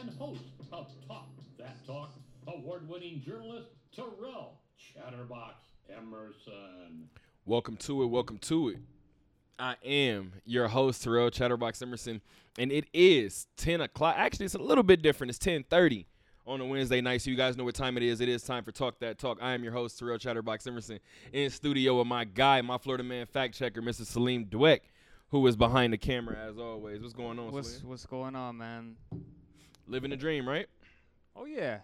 and host of Talk That Talk, award winning journalist Terrel Chatterbox Emerson. Welcome to it. Welcome to it. I am your host, Terrel Chatterbox Emerson, and it is 10 o'clock. Actually, it's a little bit different. It's 1030 on a Wednesday night, so you guys know what time it is. It is time for Talk That Talk. I am your host, Terrel Chatterbox Emerson, in studio with my guy, my Florida man fact checker, Mr. Salim Dweck, who is behind the camera as always. What's going on, What's Salim? what's going on, man? Living a dream, right? Oh yeah.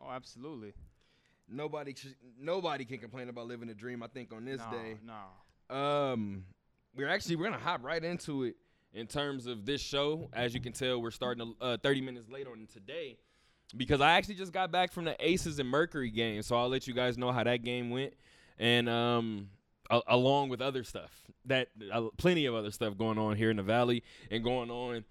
Oh, absolutely. Nobody, nobody can complain about living a dream. I think on this no, day. No. Um, we're actually we're gonna hop right into it in terms of this show. As you can tell, we're starting uh, 30 minutes late on today because I actually just got back from the Aces and Mercury game, so I'll let you guys know how that game went, and um, a- along with other stuff that uh, plenty of other stuff going on here in the Valley and going on.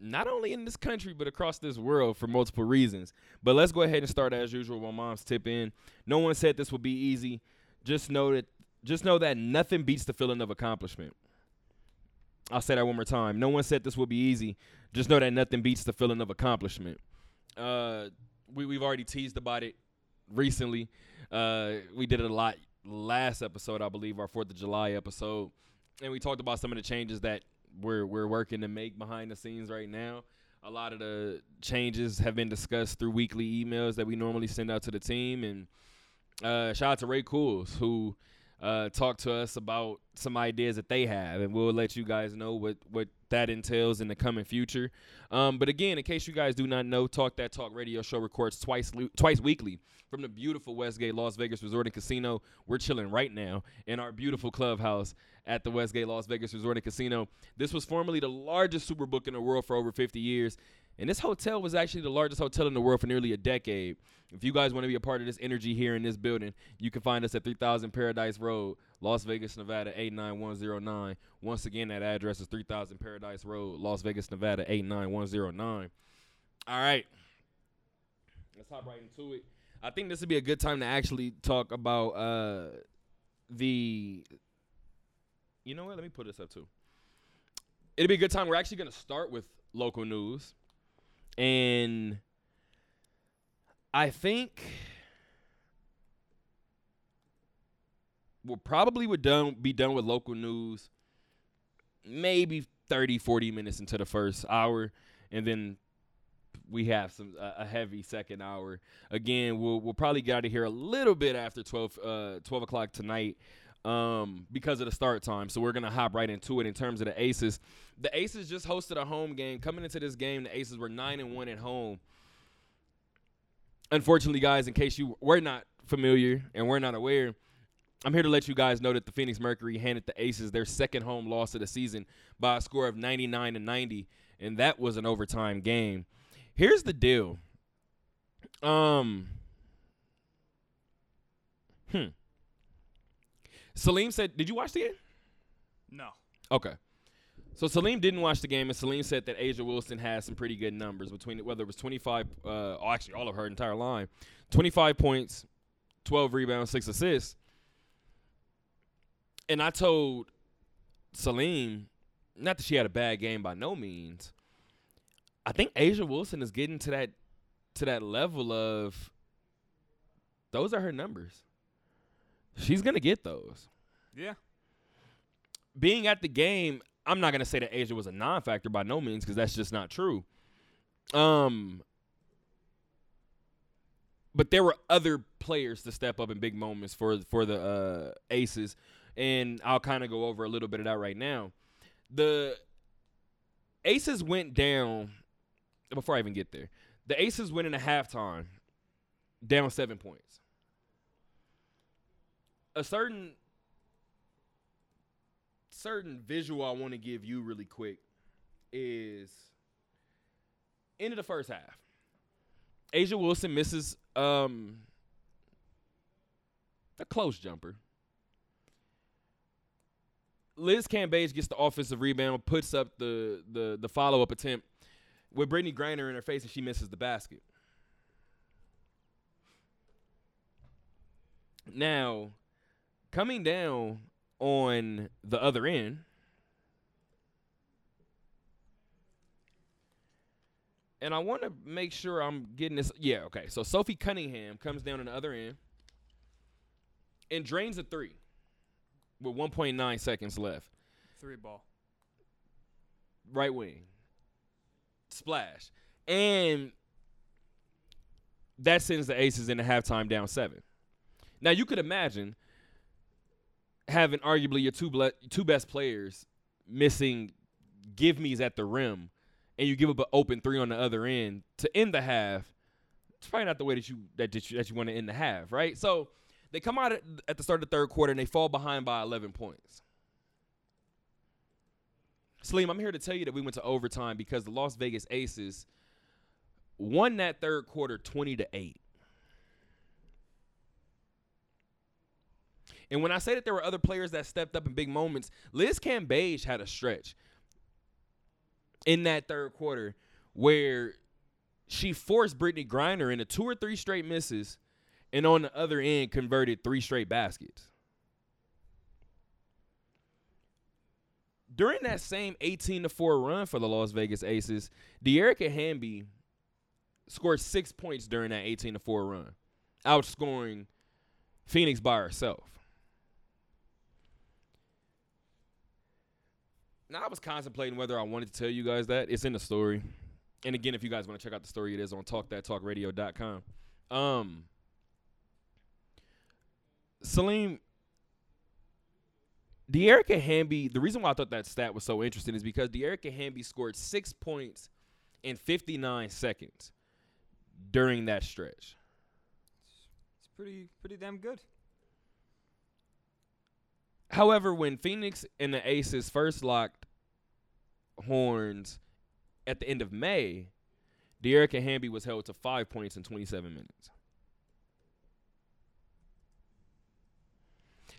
Not only in this country, but across this world for multiple reasons. But let's go ahead and start as usual. While mom's tip in, no one said this would be easy. Just know that, just know that nothing beats the feeling of accomplishment. I'll say that one more time. No one said this would be easy. Just know that nothing beats the feeling of accomplishment. Uh, we we've already teased about it recently. Uh, we did it a lot last episode, I believe, our Fourth of July episode, and we talked about some of the changes that we're we're working to make behind the scenes right now. A lot of the changes have been discussed through weekly emails that we normally send out to the team, and uh, shout out to Ray Cools who uh, talked to us about some ideas that they have, and we'll let you guys know what what that entails in the coming future. Um, but again, in case you guys do not know, Talk That Talk radio show records twice twice weekly from the beautiful Westgate Las Vegas Resort and Casino. We're chilling right now in our beautiful clubhouse at the Westgate Las Vegas Resort and Casino. This was formerly the largest superbook in the world for over 50 years. And this hotel was actually the largest hotel in the world for nearly a decade. If you guys want to be a part of this energy here in this building, you can find us at 3000 Paradise Road, Las Vegas, Nevada 89109. Once again, that address is 3000 Paradise Road, Las Vegas, Nevada 89109. All right. Let's hop right into it. I think this would be a good time to actually talk about uh the You know what? Let me put this up too. It'd be a good time. We're actually going to start with local news. And I think we'll probably would done be done with local news maybe 30 40 minutes into the first hour and then we have some a heavy second hour. Again we'll we'll probably get out of here a little bit after 12 uh 12 o'clock tonight um because of the start time. So we're gonna hop right into it in terms of the aces. The aces just hosted a home game. Coming into this game the aces were nine and one at home. Unfortunately guys in case you were not familiar and we're not aware I'm here to let you guys know that the Phoenix Mercury handed the Aces their second home loss of the season by a score of 99 to 90, and that was an overtime game. Here's the deal. Um. Hmm. Salim said, "Did you watch the game?" No. Okay. So Salim didn't watch the game, and Salim said that A'ja Wilson has some pretty good numbers between whether it was 25, uh, oh, actually all of her entire line, 25 points, 12 rebounds, six assists. And I told Salim, not that she had a bad game by no means. I think A'ja Wilson is getting to that to that level of those are her numbers. She's gonna get those Yeah. being at the game, I'm not gonna say that A'ja was a non-factor by no means because that's just not true. Um, but there were other players to step up in big moments for for the uh, Aces, and I'll kind of go over a little bit of that right now. The Aces went down before I even get there. The Aces went in a halftime down seven points. A certain certain visual I want to give you really quick is of the first half. A'ja Wilson misses um a close jumper. Liz Cambage gets the offensive rebound, puts up the the the follow up attempt with Brittney Griner in her face, and she misses the basket. Now, coming down on the other end, and I want to make sure I'm getting this. Yeah, okay. So Sophie Cunningham comes down on the other end and drains a three with 1.9 seconds left. Three ball. Right wing. Splash. And that sends the Aces in the halftime down seven. Now you could imagine having arguably your two ble- two best players missing give me's at the rim, and you give up an open three on the other end to end the half. It's probably not the way that you that, that you, that you want to end the half, right? So they come out at, the start of the third quarter and they fall behind by 11 points. Salim, I'm here to tell you that we went to overtime because the Las Vegas Aces won that third quarter 20 to 8. And when I say that there were other players that stepped up in big moments, Liz Cambage had a stretch in that third quarter where she forced Brittney Griner into two or three straight misses and on the other end converted three straight baskets. During that same 18 to 4 run for the Las Vegas Aces, Dearica Hamby scored six points during that 18 to 4 run, outscoring Phoenix by herself. Now I was contemplating whether I wanted to tell you guys that. It's in the story. And again, if you guys want to check out the story, it is on talkthattalkradio.com. Um Salim Dearica Hamby, the reason why I thought that stat was so interesting is because Dearica Hamby scored six points in 59 seconds during that stretch. It's pretty pretty damn good. However, when Phoenix and the Aces first locked horns at the end of May, Dearica Hamby was held to five points in 27 minutes.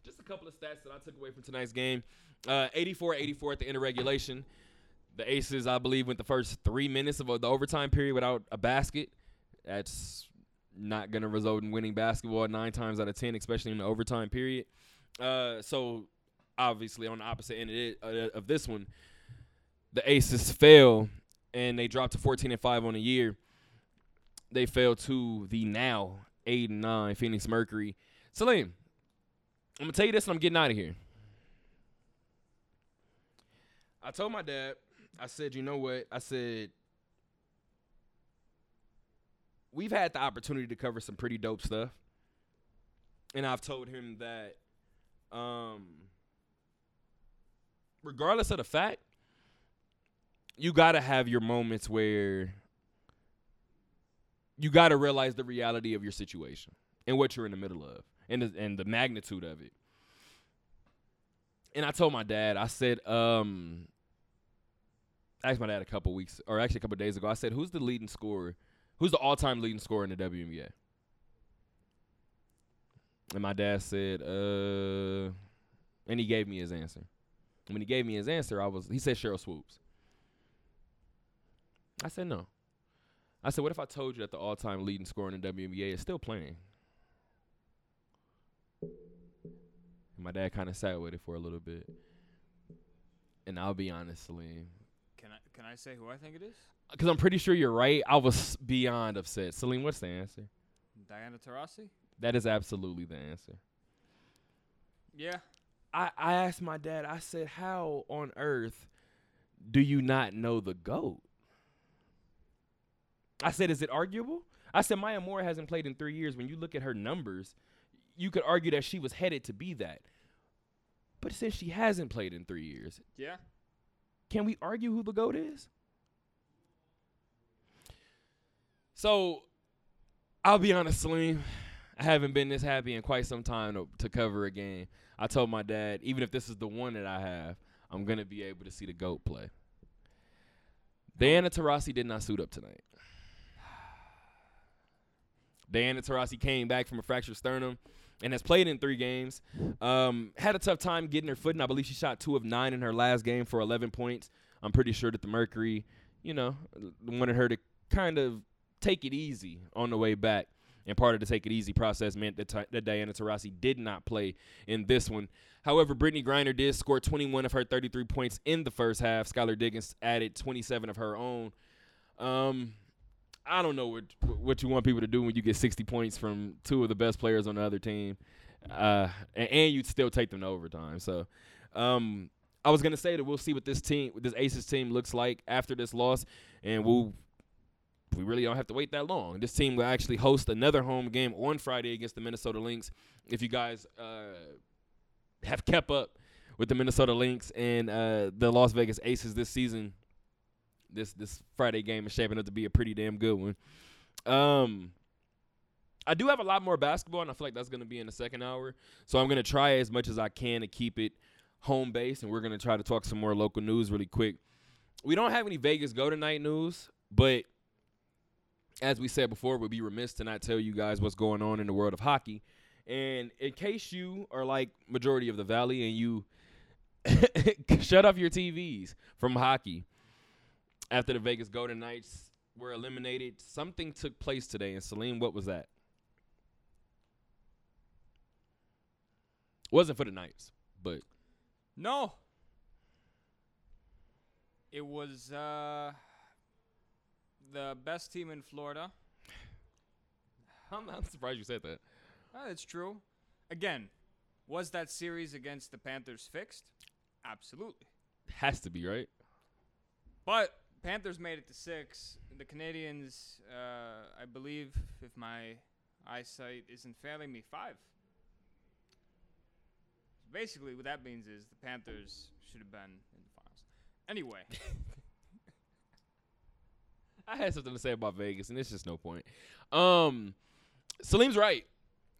Just a couple of stats that I took away from tonight's game. Uh, 84-84 at the end of regulation. The Aces, I believe, went the first three minutes of the overtime period without a basket. That's not going to result in winning basketball nine times out of ten, especially in the overtime period. Uh, so obviously on the opposite end uh, of this one, the Aces fell and they dropped to 14 and five on the year. They fell to the now eight and nine Phoenix Mercury. Salim, I'm gonna tell you this, and I'm getting out of here. I told my dad, I said, you know what? I said, we've had the opportunity to cover some pretty dope stuff. And I've told him that um regardless of the fact, you gotta have your moments where you gotta realize the reality of your situation and what you're in the middle of and the, and the magnitude of it. And I told my dad, I said, um, I asked my dad a couple weeks, or actually a couple days ago. I said, "Who's the leading scorer? Who's the all-time leading scorer in the WNBA?" And my dad said, "Uh," and he gave me his answer. And when he gave me his answer, I was he said Sheryl Swoopes. I said no. I said, what if I told you that the all-time leading scorer in the WNBA is still playing? My dad kind of sat with it for a little bit. And I'll be honest, Salim, Can I can I say who I think it is? Uh, because I'm pretty sure you're right. I was beyond upset. Salim, what's the answer? Diana Taurasi? That is absolutely the answer. Yeah. I, I asked my dad, I said, how on earth do you not know the GOAT? I said, is it arguable? I said, Maya Moore hasn't played in three years. When you look at her numbers, you could argue that she was headed to be that. But since she hasn't played in three years, Yeah. can we argue who the GOAT is? So, I'll be honest, Salim. I haven't been this happy in quite some time to, to cover a game. I told my dad, even if this is the one that I have, I'm going to be able to see the GOAT play. Diana Taurasi did not suit up tonight. Diana Taurasi came back from a fractured sternum and has played in three games. Um, had a tough time getting her footing. I believe she shot two of nine in her last game for 11 points. I'm pretty sure that the Mercury, you know, wanted her to kind of take it easy on the way back. And part of the take it easy process meant that, Ti- that Diana Taurasi did not play in this one. However, Brittney Griner did score 21 of her 33 points in the first half. Skylar Diggins added 27 of her own. Um, I don't know what what you want people to do when you get 60 points from two of the best players on the other team, uh, and, and you'd still take them to overtime. So, um, I was gonna say that we'll see what this team, this Aces team looks like after this loss, and we'll we really don't have to wait that long. This team will actually host another home game on Friday against the Minnesota Lynx. If you guys uh, have kept up with the Minnesota Lynx and uh, the Las Vegas Aces this season, this this Friday game is shaping up to be a pretty damn good one. Um, I do have a lot more basketball, and I feel like that's going to be in the second hour. So I'm going to try as much as I can to keep it home base, and we're going to try to talk some more local news really quick. We don't have any Vegas go tonight news, but as we said before, we'd be remiss to not tell you guys what's going on in the world of hockey. And in case you are like majority of the valley and you shut off your TVs from hockey after the Vegas Golden Knights were eliminated, something took place today. And Salim, what was that? Wasn't for the Knights, but No. It was uh the best team in Florida. I'm not surprised you said that. Uh, it's true. Again, was that series against the Panthers fixed? Absolutely. Has to be right. But Panthers made it to six. The Canadiens, uh, I believe, if my eyesight isn't failing me, five. Basically, what that means is the Panthers should have been in the finals. Anyway, I had something to say about Vegas, and it's just no point. Um, Salim's right.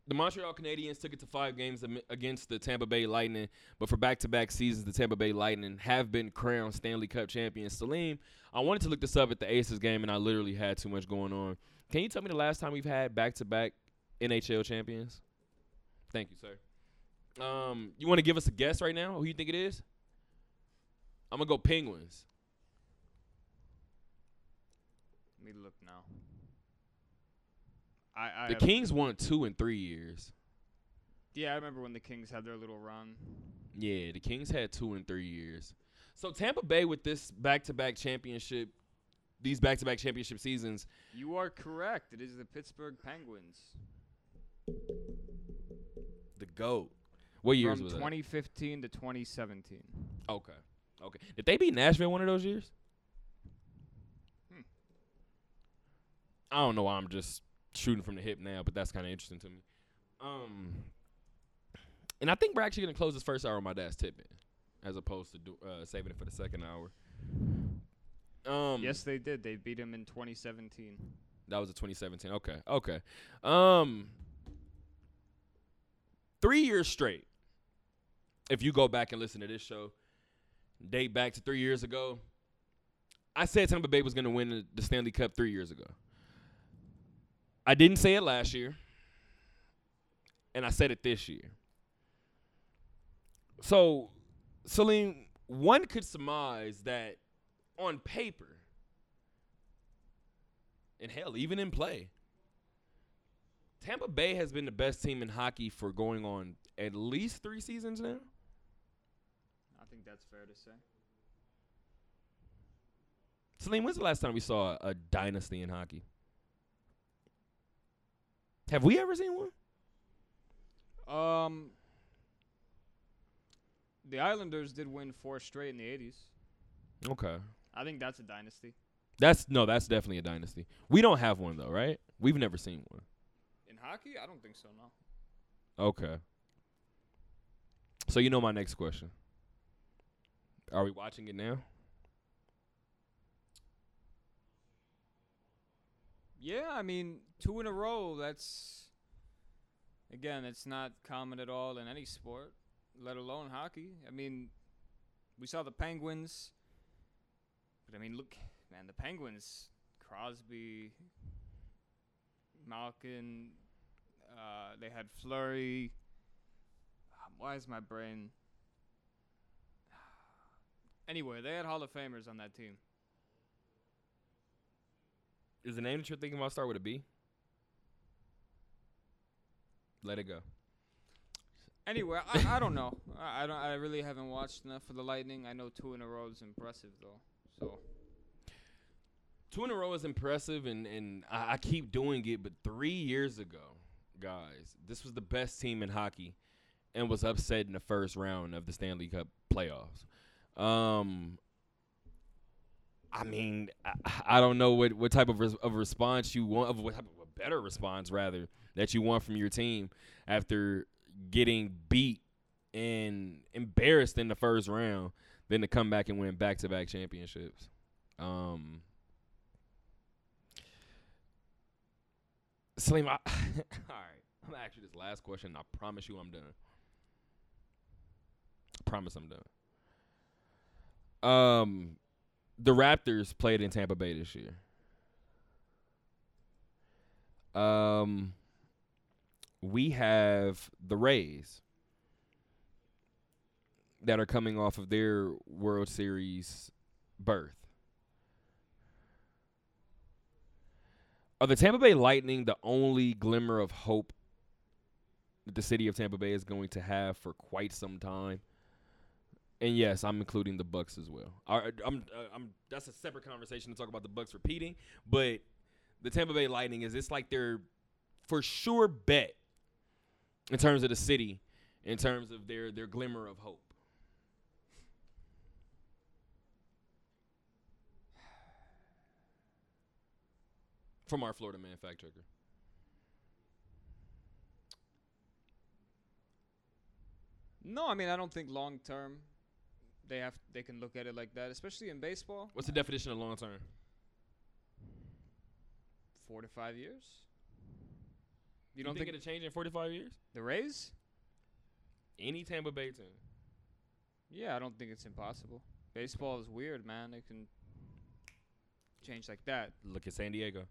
The Montreal Canadiens took it to five games against the Tampa Bay Lightning, but for back-to-back seasons, the Tampa Bay Lightning have been crowned Stanley Cup champions. Salim, I wanted to look this up at the Aces game, and I literally had too much going on. Can you tell me the last time we've had back-to-back NHL champions? Thank you, sir. Um, you want to give us a guess right now? Who you think it is? I'm gonna go Penguins. let me look. I, I The have- Kings won two in three years. Yeah, I remember when the Kings had their little run. Yeah, the Kings had two in three years. So Tampa Bay with this back-to-back championship, these back-to-back championship seasons, You are correct. It is the Pittsburgh Penguins the goat. What years from was 2015 to 2017. Okay, okay. Did they beat Nashville one of those years? Hmm. I don't know why I'm just shooting from the hip now, but that's kind of interesting to me. Um, and I think we're actually gonna close this first hour on my dad's tipping, as opposed to do, uh, saving it for the second hour. Um, Yes, they did. They beat him in 2017. That was a 2017. Okay. Okay. Um three years straight. If you go back and listen to this show, date back to three years ago, I said Tampa Bay was going to win the Stanley Cup three years ago. I didn't say it last year, and I said it this year. So, Salim, one could surmise that on paper, and hell, even in play. Tampa Bay has been the best team in hockey for going on at least three seasons now. I think that's fair to say. Salim, when's the last time we saw a, a dynasty in hockey? Have we ever seen one? Um, the Islanders did win four straight in the 80s. Okay. I think that's a dynasty. That's no, that's definitely a dynasty. We don't have one though, right? We've never seen one. In hockey, I don't think so. No. Okay. So you know my next question. Are we watching it now? Yeah, I mean, two in a row. That's again, it's not common at all in any sport, let alone hockey. I mean, we saw the Penguins, but I mean, look, man, the Penguins, Crosby, Malkin, uh, they had Fleury. Why is my brain? Anyway, they had Hall of Famers on that team. Is the name that you're thinking about start with a B? Let it go. Anyway, I, I don't know. I, I don't. I really haven't watched enough for the Lightning. I know two in a row is impressive though. So Two in a row is impressive, and and I, I keep doing it. But three years ago, guys, this was the best team in hockey, and was upset in the first round of the Stanley Cup playoffs. Um, I mean, I, I don't know what, what type of, res- of response you want, of what type of a better response rather that you want from your team after getting beat and embarrassed in the first round, than to come back and win back to back championships. Um, Salim, I, all right, I'm gonna ask you this last question. I promise you, I'm done. I promise I'm done. Um, the Raptors played in Tampa Bay this year. Um, we have the Rays that are coming off of their World Series berth. Are the Tampa Bay Lightning the only glimmer of hope that the city of Tampa Bay is going to have for quite some time? And yes, I'm including the Bucks as well. I, I'm, uh, I'm, that's a separate conversation to talk about the Bucks repeating, but the Tampa Bay Lightning is it's like their for sure bet in terms of the city, in terms of their their glimmer of hope. From our Florida man fact checker. No, I mean I don't think long term they have they can look at it like that, especially in baseball. What's the definition of long term? Four to five years. You You don't think, think, it'll change in 45 years? the Rays? Any Tampa Bay team. Yeah, I don't think it's impossible. Baseball is weird, man. It can change like that. Look at San Diego.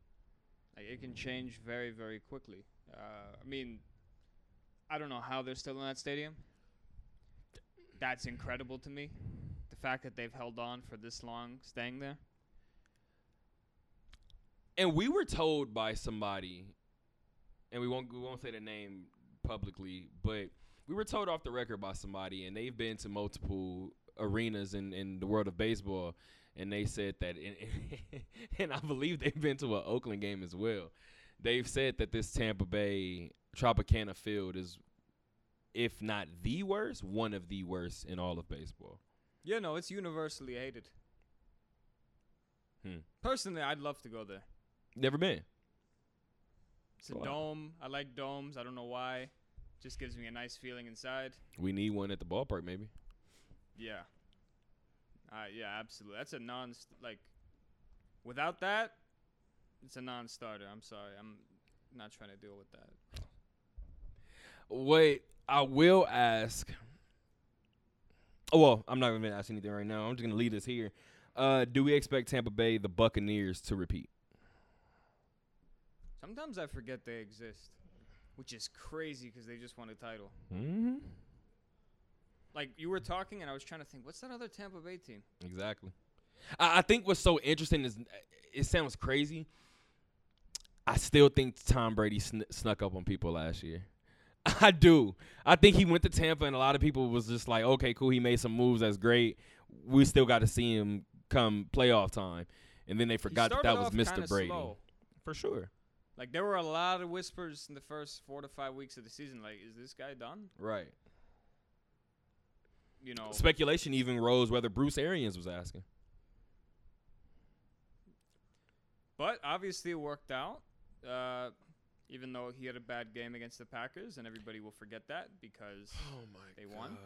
Like it can change very, very quickly. Uh, I mean, I don't know how they're still in that stadium. That's incredible to me. The fact that they've held on for this long, staying there. And we were told by somebody, and we won't we won't say the name publicly, but we were told off the record by somebody, and they've been to multiple arenas in, in the world of baseball, and they said that, and, and I believe they've been to an Oakland game as well. They've said that this Tampa Bay Tropicana field is, if not the worst, one of the worst in all of baseball. Yeah, no, it's universally hated. Hmm. Personally, I'd love to go there. Never been. It's a Wow. dome. I like domes. I don't know why. Just gives me a nice feeling inside. We need one at the ballpark, maybe. Yeah. Uh, yeah, absolutely. That's a non like. Without that, it's a non-starter. I'm sorry. I'm not trying to deal with that. Wait, I will ask. Oh, well, I'm not going to ask anything right now. I'm just going to leave this here. Uh, do we expect Tampa Bay, the Buccaneers, to repeat? Sometimes I forget they exist, which is crazy because they just won a title. Mm-hmm. Like you were talking, and I was trying to think, what's that other Tampa Bay team? Exactly. I, I think what's so interesting is it sounds crazy. I still think Tom Brady sn- snuck up on people last year. I do. I think he went to Tampa, and a lot of people was just like, "Okay, cool. He made some moves. That's great. We still got to see him come playoff time." And then they forgot that that was Mr. Brady slow. for sure. Like there were a lot of whispers in the first four to five weeks of the season. Like, is this guy done? Right. You know, Speculation even rose whether Bruce Arians was asking. but obviously it worked out. Uh, even though he had a bad game against the Packers, and everybody will forget that because Oh my They won?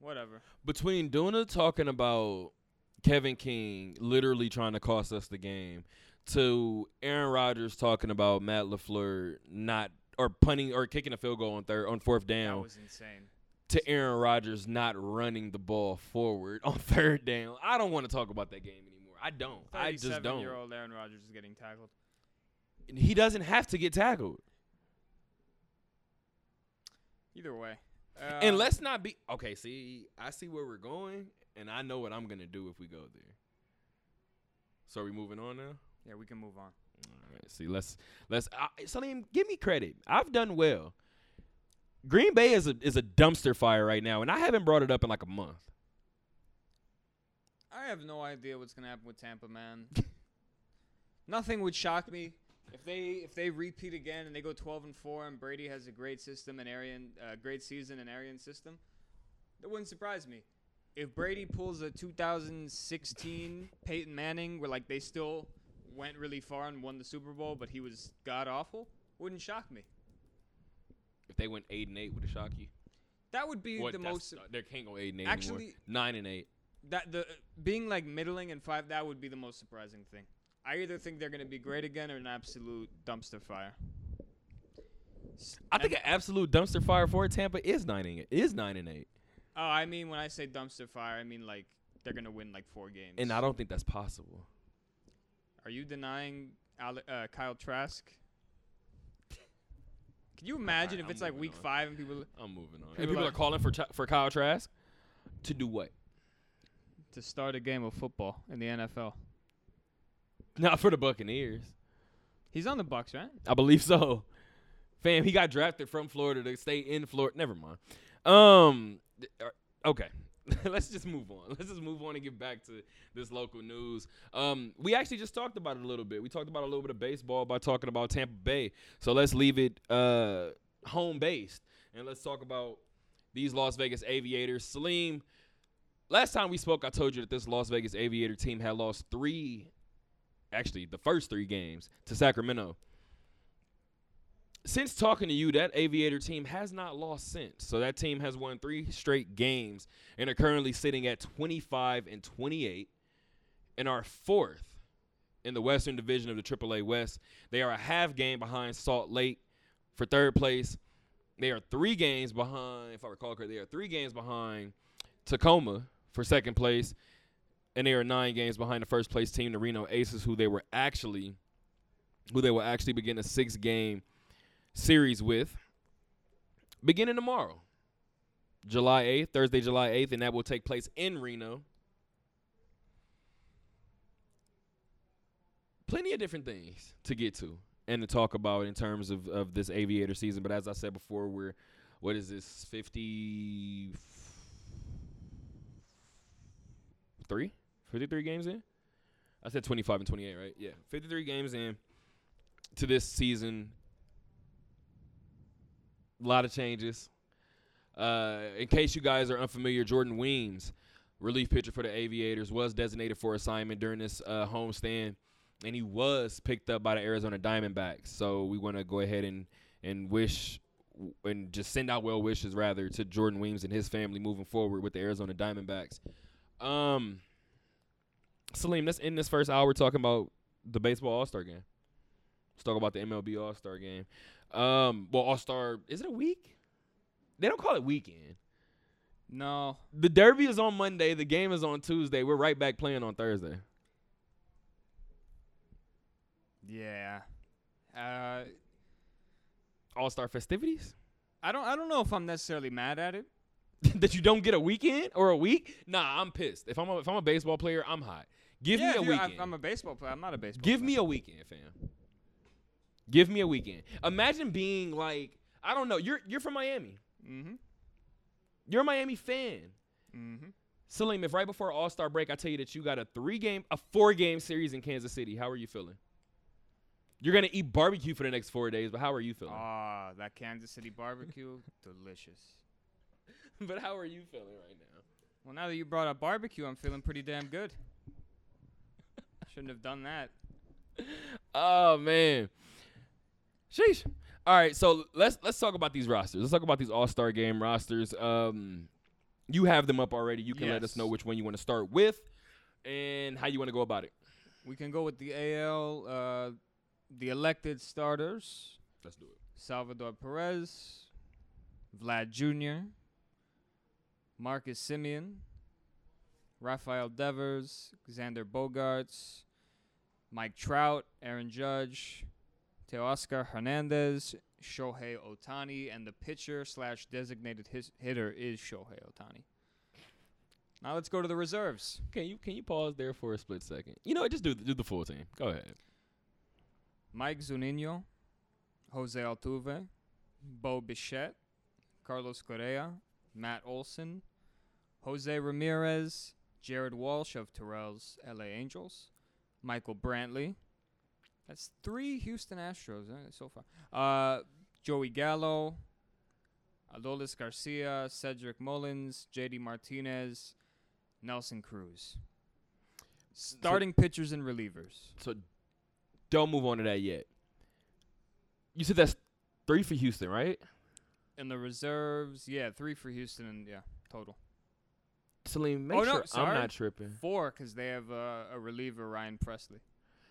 whatever. Between Duna talking about Kevin King literally trying to cost us the game, to Aaron Rodgers talking about Matt Lafleur not or punting or kicking a field goal on third on fourth That down, was insane. to Aaron Rodgers not running the ball forward on third down. I don't want to talk about that game anymore. I don't. I just don't. Year old Aaron Rodgers is getting tackled. He doesn't have to get tackled. Either way, and Um, let's not be okay. See, I see where we're going, and I know what I'm gonna do if we go there. So are we moving on now? yeah, we can move on. All right. See, let's let's. Uh, Salim, give me credit. I've done well. Green Bay is a is a dumpster fire right now, and I haven't brought it up in like a month. I have no idea what's gonna happen with Tampa, man. Nothing would shock me if they if they repeat again and they go 12 and four and Brady has a great system and Arian uh, great season and Arian system. That wouldn't surprise me. If Brady pulls a 2016 Peyton Manning, where like they still went really far and won the Super Bowl, but he was god awful, wouldn't shock me. If they went eight and eight, would it shock you? That would be the most. uh, They can't go eight and eight Actually- anymore. Nine and eight. that the being like middling and five that would be the most surprising thing. I either think they're gonna be great again or an absolute dumpster fire. I think and- an absolute dumpster fire for Tampa is nine and eight. Is nine and eight, oh, I mean when I say dumpster fire, I mean like they're gonna win like four games. and I don't think that's possible. Are you denying Ale- uh, Kyle Trask? Can you imagine Alright, if I'm it's like week on. five and people I'm moving on. People And people like- are calling for Ch- for Kyle Trask to do what? to start a game of football in the NFL? Not for the Buccaneers. He's on the Bucks, right? I believe so. Fam, he got drafted from Florida to stay in Florida. Never mind. Um. uh, Okay. Let's just move on. Let's just move on and get back to this local news. Um, we actually just talked about it a little bit. We talked about a little bit of baseball by talking about Tampa Bay. So let's leave it uh, home based and let's talk about these Las Vegas Aviators. Salim, last time we spoke, I told you that this Las Vegas Aviator team had lost three, actually the first three games to Sacramento since talking to you, that Aviator team has not lost since. So that team has won three straight games and are currently sitting at 25 and 28 and are fourth in the Western Division of the AAA West. They are a half game behind Salt Lake for third place. They are three games behind, if I recall correctly, they are three games behind Tacoma for second place. And they are nine games behind the first place team, the Reno Aces, who they were actually who they will actually begin a six game series with beginning tomorrow, July 8th, Thursday, July 8th, and that will take place in Reno. Plenty of different things to get to and to talk about in terms of, of this aviator season. But as I said before, we're, what is this, 53? 53 games in? I said 25 and 28, right? Yeah. 53 games in to this season a lot of changes. Uh, in case you guys are unfamiliar, Jordan Weems, relief pitcher for the Aviators, was designated for assignment during this uh, homestand, and he was picked up by the Arizona Diamondbacks. So we want to go ahead and and wish and just send out well wishes rather to Jordan Weems and his family moving forward with the Arizona Diamondbacks. Um, Salim, let's end this first hour talking about the baseball All Star game. Let's talk about the MLB All Star game. Um, well, All Star is it a week? They don't call it weekend. No. The Derby is on Monday. The game is on Tuesday. We're right back playing on Thursday. Yeah. Uh, All Star festivities I don't. I don't know if I'm necessarily mad at it. that you don't get a weekend or a week. Nah, I'm pissed. If I'm a, if I'm a baseball player, I'm hot. Give yeah, me a weekend. I- I'm a baseball player. I'm not a baseball. Give player. me a weekend, fam. Give me a weekend. Imagine being like, I don't know. You're you're from Miami. Mm-hmm. You're a Miami fan. Mm-hmm. Salim, if right before All Star break, I tell you that you got a three game, a four game series in Kansas City, how are you feeling? You're gonna eat barbecue for the next four days, but how are you feeling? Ah, that Kansas City barbecue, delicious. but how are you feeling right now? Well, now that you brought up barbecue, I'm feeling pretty damn good. Shouldn't have done that. Oh man, sheesh. All right, so let's let's talk about these rosters. Let's talk about these All Star Game rosters. Um, you have them up already. You can let us know which one you want to start with and how you want to go about it. We can go with the AL, uh, the elected starters: Let's do it. Salvador Perez, Vlad Jr., Marcus Semien, Rafael Devers, Xander Bogaerts, Mike Trout, Aaron Judge, Teoscar Hernandez, Shohei Ohtani, and the pitcher slash designated his hitter is Shohei Ohtani. Now let's go to the reserves. Can you can you pause there for a split second? You know? Just do the, do the full team. Go ahead. Mike Zunino, Jose Altuve, Bo Bichette, Carlos Correa, Matt Olson, Jose Ramirez, Jared Walsh of Terrel's LA Angels, Michael Brantley. That's three Houston Astros eh, so far. Uh, Joey Gallo, Adolis Garcia, Cedric Mullins, JD Martinez, Nelson Cruz. Starting pitchers and relievers. So don't move on to that yet. You said that's three for Houston, right? And the reserves, yeah, three for Houston, and yeah, total. Salim, make Oh, no, sure I'm not tripping. Four, because they have uh, a reliever, Ryan Pressly.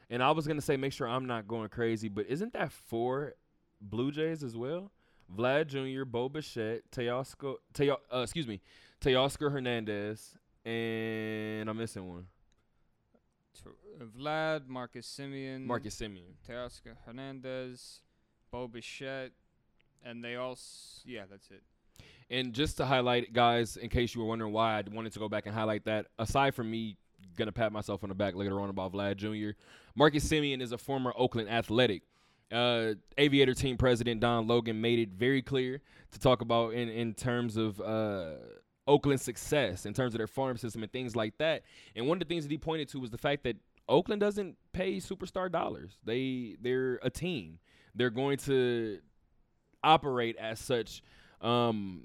And I was gonna say make sure I'm not going crazy, but isn't that four Blue Jays as well? Vlad Jr., Bo Bichette, Teoscar, Teo, uh, excuse me, Teoscar Hernandez, and I'm missing one. Uh, Vlad, Marcus Semien, Marcus Semien. Teoscar Hernandez, Bo Bichette, and they all, s- yeah, that's it. And just to highlight, guys, in case you were wondering why I wanted to go back and highlight that, aside from me gonna pat myself on the back later on about Vlad Jr., Marcus Semien is a former Oakland Athletic. Uh, Aviator team president Don Logan made it very clear to talk about in in terms of uh, Oakland's success, in terms of their farm system and things like that. And one of the things that he pointed to was the fact that Oakland doesn't pay superstar dollars. They they're a team. They're going to operate as such. Um,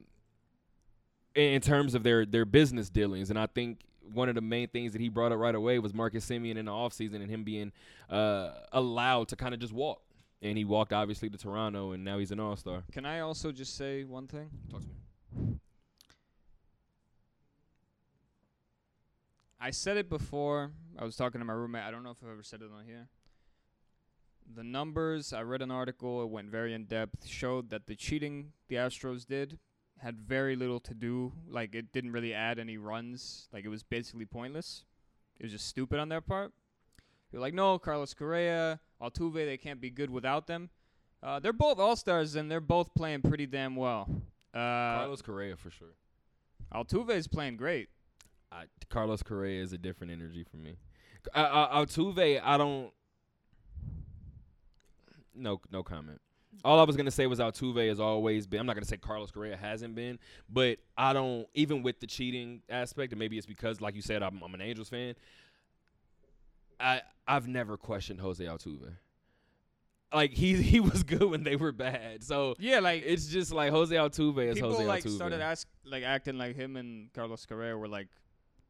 in terms of their their business dealings. And I think one of the main things that he brought up right away was Marcus Semien in the offseason and him being uh, allowed to kind of just walk. And he walked obviously to Toronto, and now he's an All Star. Can I also just say one thing? Talk to me. I said it before. I was talking to my roommate. I don't know if I've ever said it on here. The numbers, I read an article, it went very in depth, showed that the cheating the Astros did had very little to do. Like, it didn't really add any runs. Like, it was basically pointless. It was just stupid on their part. You're like, no, Carlos Correa, Altuve, they can't be good without them. Uh, they're both all stars, and they're both playing pretty damn well. Uh, Carlos Correa for sure. Altuve is playing great. I, Carlos Correa is a different energy for me. Uh, uh, Altuve, I don't. No, no comment. All I was gonna say was Altuve has always been. I'm not gonna say Carlos Correa hasn't been, but I don't. Even with the cheating aspect, and maybe it's because, like you said, I'm, I'm an Angels fan. I I've never questioned Jose Altuve. Like he he was good when they were bad, so Yeah, like it's just like Jose Altuve is people Jose like Altuve. started ask like acting like him and Carlos Correa were like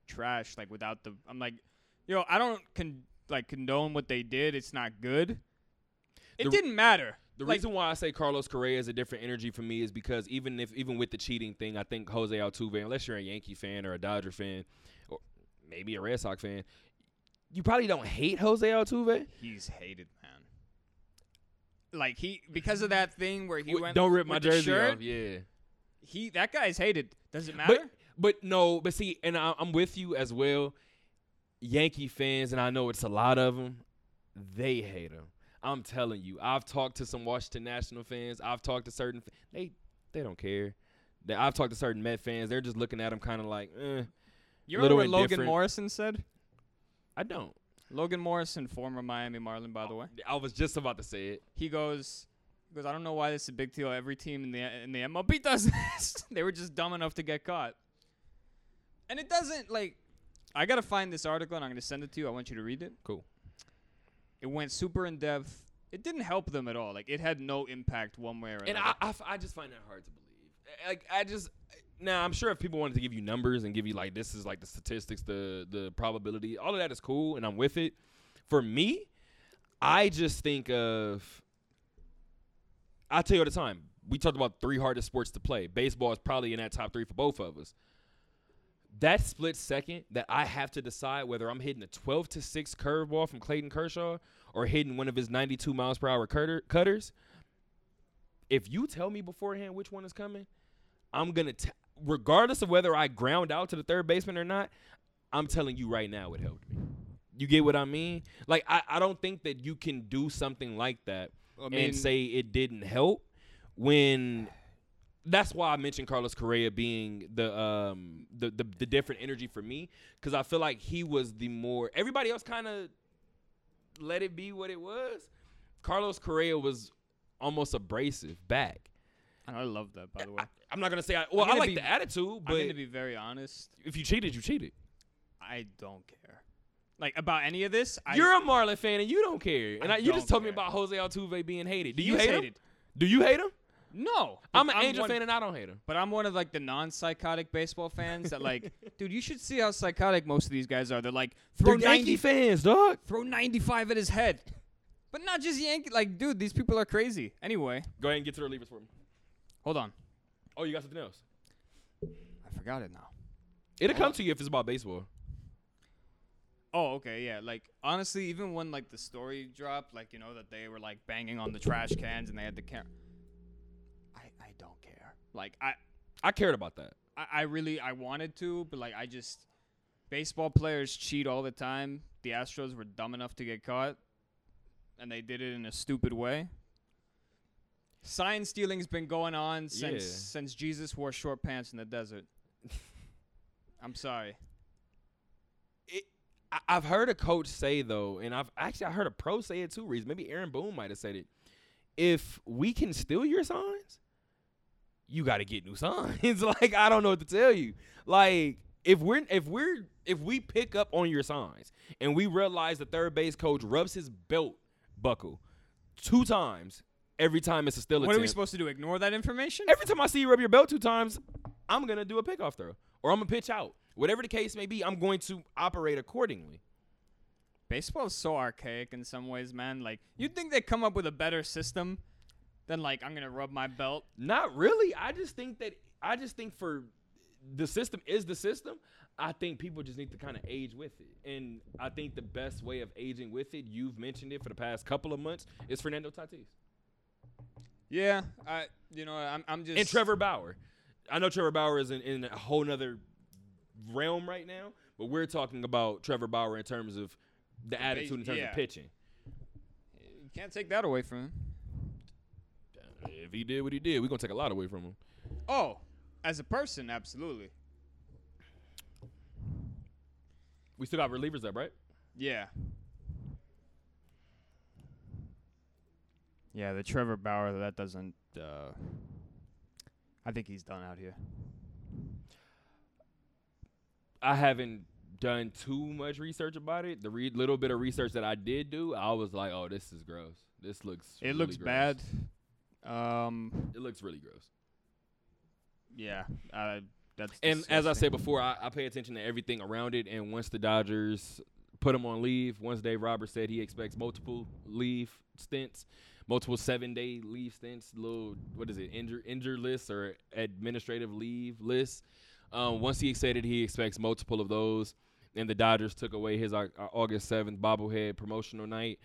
trash like without the I'm like yo I don't con- like condone what they did it's not good it The- didn't matter The Like- reason why I say Carlos Correa is a different energy for me is because even if even with the cheating thing, I think Jose Altuve, unless you're a Yankee fan or a Dodger fan, or maybe a Red Sox fan, you probably don't hate Jose Altuve. he's hated man like he because of that thing where he went don't rip my jersey shirt, off. Yeah, he that guy's hated does it matter but but no, but see, and I, I'm with you as well. Yankee fans, and I know it's a lot of them. They hate him. I'm telling you. I've talked to some Washington National fans. I've talked to certain. They they don't care. They, I've talked to certain Met fans. They're just looking at him kind of like, eh. you remember what Logan. Morrison said I don't. Logan Morrison former Miami Marlin by the way I was just about to say it. he goes he goes I don't know why this is a big deal. Every team in the in the MLB does this. they were just dumb enough to get caught. And it doesn't like I got to find this article and I'm going to send it to you. I want you to read it. Cool. It went super in depth. It didn't help them at all. Like it had no impact one way or another. And I, I just find that hard to believe. Eh, eh, like I just eh, now I'm sure if people wanted to give you numbers and give you like this is like the statistics, the the probability, all of that is cool, and I'm with it. For me, I just think of. I tell you all the time. We talked about three hardest sports to play. Baseball is probably in that top three for both of us. That split second that I have to decide whether I'm hitting a 12 to six curveball from Clayton Kershaw or hitting one of his 92 miles per hour cutter, cutters, if you tell me beforehand which one is coming, I'm gonna, regardless of whether I ground out to the third baseman or not, I'm telling you right now it helped me. You get what I mean? Like I, I don't think that you can do something like that I mean, and say it didn't help when that's why I mentioned Carlos Correa being the um the the, the different energy for me because I feel like he was the more everybody else kind of let it be what it was. Carlos Correa was almost abrasive back. and I love that by the way. I, am not gonna say I, well I like be- the attitude, but I'm to be very honest. if you cheated, you cheated. I don't care. Like about any of this, You're a Marlin fan and you don't care. And I I, you just told me about Jose Altuve being hated. Do you hate hated. him? Do you hate him? No, I'm but an Angel one- fan and I don't hate him. But I'm one of like the non-psychotic baseball fans that like, dude, you should see how psychotic most of these guys are. They're like, throw They're 90, Yankee fans, dog. throw 95 at his head. But not just Yankee. Like, dude, these people are crazy. Anyway, Go ahead and get to the relievers for me. hold on. Oh, you got something else? I forgot it now. It'll come to you if it's about baseball. Oh, okay, yeah. Like honestly, even when like the story dropped, like you know that they were like banging on the trash cans and they had the camera. Like I I cared about that. I, I really I wanted to, but like I just baseball players cheat all the time. The Astros were dumb enough to get caught, and they did it in a stupid way. Sign stealing's been going on since Yeah. since Jesus wore short pants in the desert. I'm sorry. I- I've heard a coach say though, and I've actually I heard a pro say it too. Reason maybe Aaron Boone might have said it. If we can steal your signs, you got to get new signs. like I don't know what to tell you. Like if we're if we're if we pick up on your signs and we realize the third base coach rubs his belt buckle two times every time it's a steal What are we supposed to do? Ignore that information? Every time I see you rub your belt two times, I'm gonna do a pickoff throw or I'm gonna pitch out. Whatever the case may be, I'm going to operate accordingly. Baseball is so archaic in some ways, man. Like you'd think they'd come up with a better system than like I'm gonna rub my belt. Not really. I just think that I just think for the system is the system. I think people just need to kind of age with it. And I think the best way of aging with it, you've mentioned it for the past couple of months, is Fernando Tatis. Yeah, I you know I'm I'm just And Trevor Bauer. I know Trevor Bauer is in, in a whole nother realm right now, but we're talking about Trevor Bauer in terms of the attitude in terms yeah. of pitching. You can't take that away from him. If he did what he did, we're gonna take a lot away from him. Oh, as a person, absolutely. We still got relievers up, right? Yeah. Yeah, the Trevor Bauer that doesn't. Uh, I think he's done out here. I haven't done too much research about it. The re- little bit of research that I did do, I was like, "Oh, this is gross. This looks. It really looks gross. bad. Um. It looks really gross." Yeah. That's. And as I said before, I, I pay attention to everything around it. And once the Dodgers put him on leave, once Dave Roberts said he expects multiple leave stints, multiple seven day leave stints, little what is it, injured injured list or administrative leave list. Um, once he said it, he expects multiple of those. And the Dodgers took away his uh, August seventh bobblehead promotional night.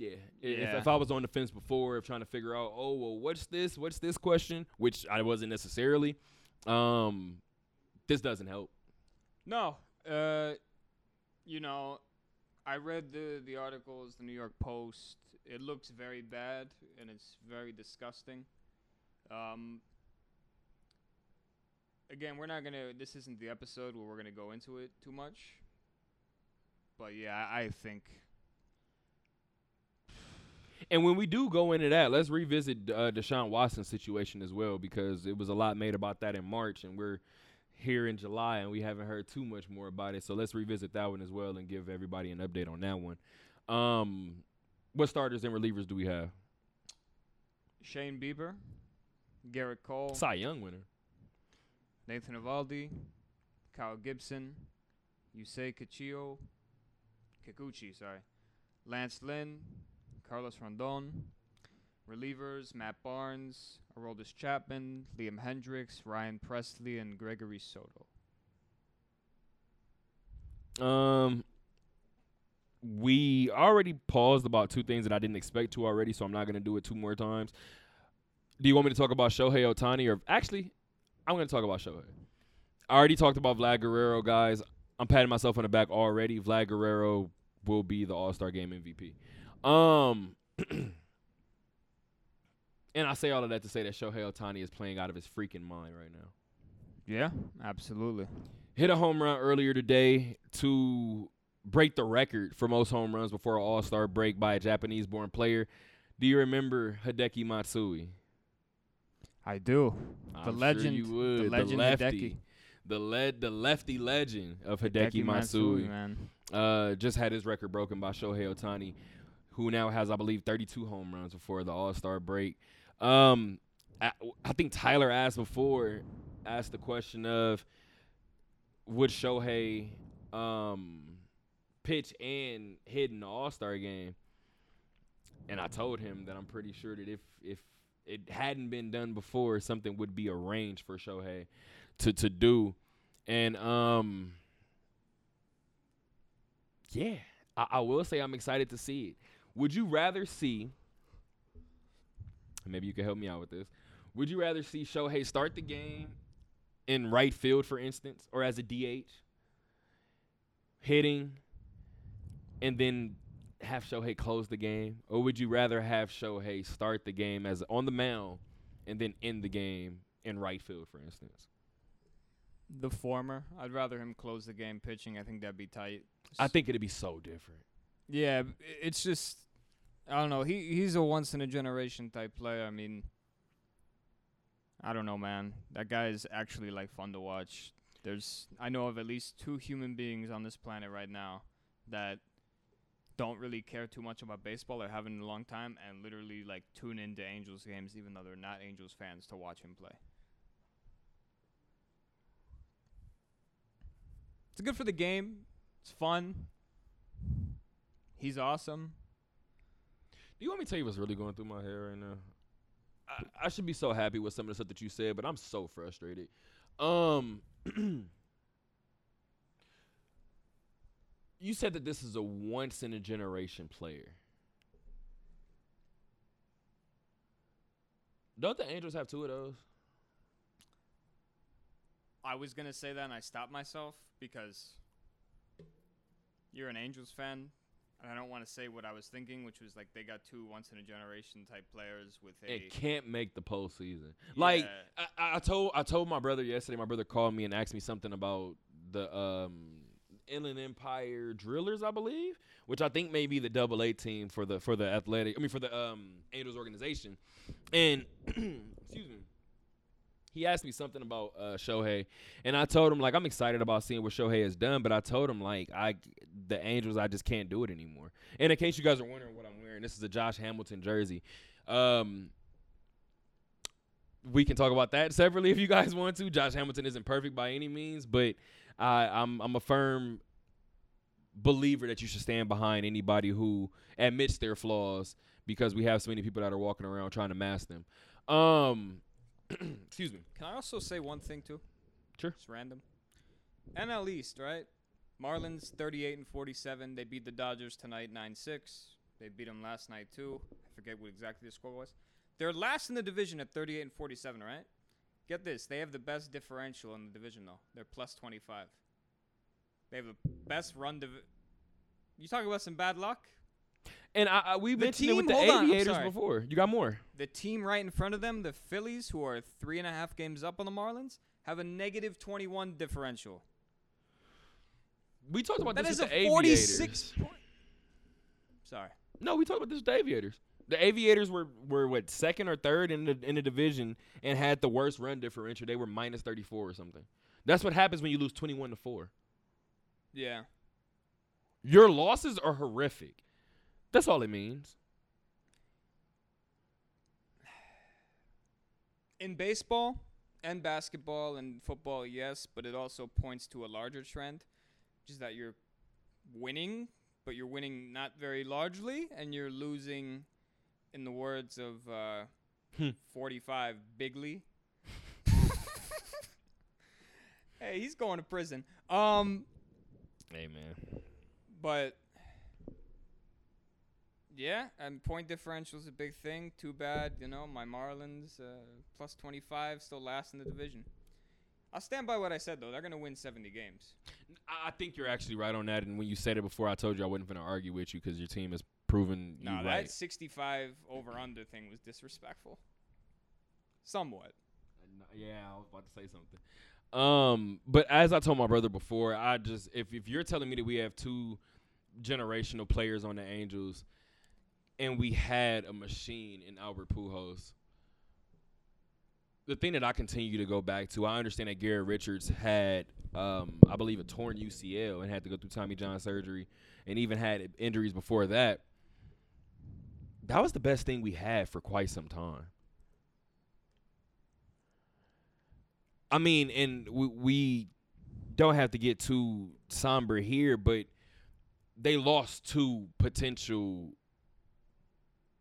Yeah. I- If, if I was on the fence before of trying to figure out, oh well, what's this? What's this question? Which I wasn't necessarily. Um, this doesn't help. No. Uh, you know, I read the the articles, the New York Post. It looks very bad and it's very disgusting. Um. Again, we're not gonna. This isn't the episode where we're gonna go into it too much. But yeah, I think. And when we do go into that, let's revisit uh, Deshaun Watson's situation as well because it was a lot made about that in March, and we're here in July, and we haven't heard too much more about it. So let's revisit that one as well and give everybody an update on that one. Um, what starters and relievers do we have? Shane Bieber, Gerrit Cole, Cy Young winner. Nathan Eovaldi, Kyle Gibson, Yusei Kikuchi, Kikuchi, sorry, Lance Lynn, Carlos Rodon, relievers Matt Barnes, Aroldis Chapman, Liam Hendriks, Ryan Pressly, and Gregory Soto. Um, we already paused about two things that I didn't expect to already, so I'm not gonna do it two more times. Do you want me to talk about Shohei Ohtani, or actually, I'm gonna talk about Shohei. I already talked about Vlad Guerrero, guys. I'm patting myself on the back already. Vlad Guerrero will be the All Star Game MVP. Um, and I say all of that to say that Shohei Ohtani is playing out of his freaking mind right now Yeah, absolutely. hit a home run earlier today to break the record for most home runs before an All Star break by a Japanese born player. Do you remember Hideki Matsui? I do. I'm The sure legend- you the legend lefty, Hideki. the led the lefty legend of Hideki Hideki Matsui, man. uh, just had his record broken by Shohei Ohtani, who now has, I believe, 32 home runs before the All Star break. Um, I, I think Tyler asked before, asked the question of, would Shohei um, pitch and hit in the All Star game? And I told him that I'm pretty sure that if if it hadn't been done before, something would be arranged for Shohei to to do. And um yeah, I, I will say I'm excited to see it. Would you rather see maybe you can help me out with this. Would you rather see Shohei start the game in right field, for instance, or as a DH, hitting, and then have Shohei close the game, or would you rather have Shohei start the game as on the mound and then end the game in right field, for instance? The former. I'd rather him close the game pitching. I think that'd be tight. I think it'd be so different. Yeah, it's just I don't know. He he's a once in a generation type player. I mean, I don't know, man. That guy is actually like fun to watch. There's I know of at least two human beings on this planet right now that don't really care too much about baseball or haven't in a long time and literally like tune into Angels games even though they're not Angels fans to watch him play. It's good for the game. It's fun. He's awesome. Do you want me to tell you what's really going through my head right now? I, I should be so happy with some of the stuff that you said, but I'm so frustrated. Um, you said that this is a once in a generation player. Don't the Angels have two of those? I was gonna say that, and I stopped myself because you're an Angels fan, and I don't want to say what I was thinking, which was like they got two once in a generation type players with a. It can't make the postseason. Like I, I told I told my brother yesterday. My brother called me and asked me something about the um, Inland Empire Drillers, I believe, which I think may be the Double A team for the for the athletic. I mean for the um, Angels organization. And excuse me. He asked me something about uh, Shohei, and I told him like I'm excited about seeing what Shohei has done, but I told him like I the Angels I just can't do it anymore. And in case you guys are wondering what I'm wearing, this is a Josh Hamilton jersey. Um, we can talk about that separately if you guys want to. Josh Hamilton isn't perfect by any means, but I, I'm I'm a firm believer that you should stand behind anybody who admits their flaws because we have so many people that are walking around trying to mask them. Um, excuse me. Can I also say one thing too? Sure. It's random. NL East, right? Marlins 38 and 47. They beat the Dodgers tonight 9-6. They beat them last night too. I forget what exactly the score was. They're last in the division at 38 and 47, right? Get this, they have the best differential in the division though. They're plus 25. They have the best run divi- You talking about some bad luck? And I, I we The mentioned it with the hold on, Aviators before. You got more? The team right in front of them, the Phillies, who are three and a half games up on the Marlins, have a negative 21 differential. We talked about That this is with a the 46 Aviators. point. Sorry. No, we talked about this with the Aviators. The Aviators were, were what second or third in the in the division and had the worst run differential. They were minus thirty four or something. That's what happens when you lose twenty one to four. Yeah. Your losses are horrific. That's all it means. In baseball and basketball and football, yes, but it also points to a larger trend, which is that you're winning, but you're winning not very largely, and you're losing, in the words of uh, Hmm. 45 Bigley. hey, he's going to prison. Um, Hey man. But yeah, and point differential is a big thing. Too bad, you know, my Marlins uh, plus 25 still last in the division. I'll stand by what I said though. They're gonna win 70 games. I think you're actually right on that. And when you said it before, I told you I wasn't going to argue with you because your team has proven you No, right. that 65 over under thing was disrespectful. Somewhat. Yeah, I was about to say something. Um, but as I told my brother before, I just if if you're telling me that we have two generational players on the Angels, and we had a machine in Albert Pujols, the thing that I continue to go back to, I understand that Garrett Richards had, um, I believe, a torn UCL and had to go through Tommy John surgery, and even had injuries before that. That was the best thing we had for quite some time. I mean, and we, we don't have to get too somber here, but they lost two potential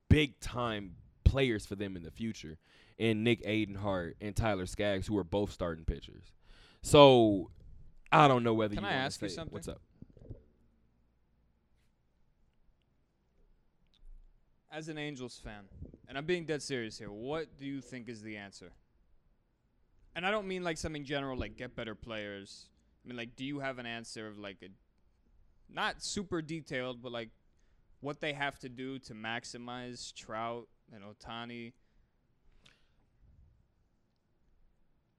big time players for them in the future in Nick Adenhart and Tyler Skaggs, who are both starting pitchers. So I don't know whether Can you I ask you something? What's up? As an Angels fan, and I'm being dead serious here, what do you think is the answer? And I don't mean like something general, like get better players. I mean, like, do you have an answer of like a, not super detailed, but like what they have to do to maximize Trout and Ohtani?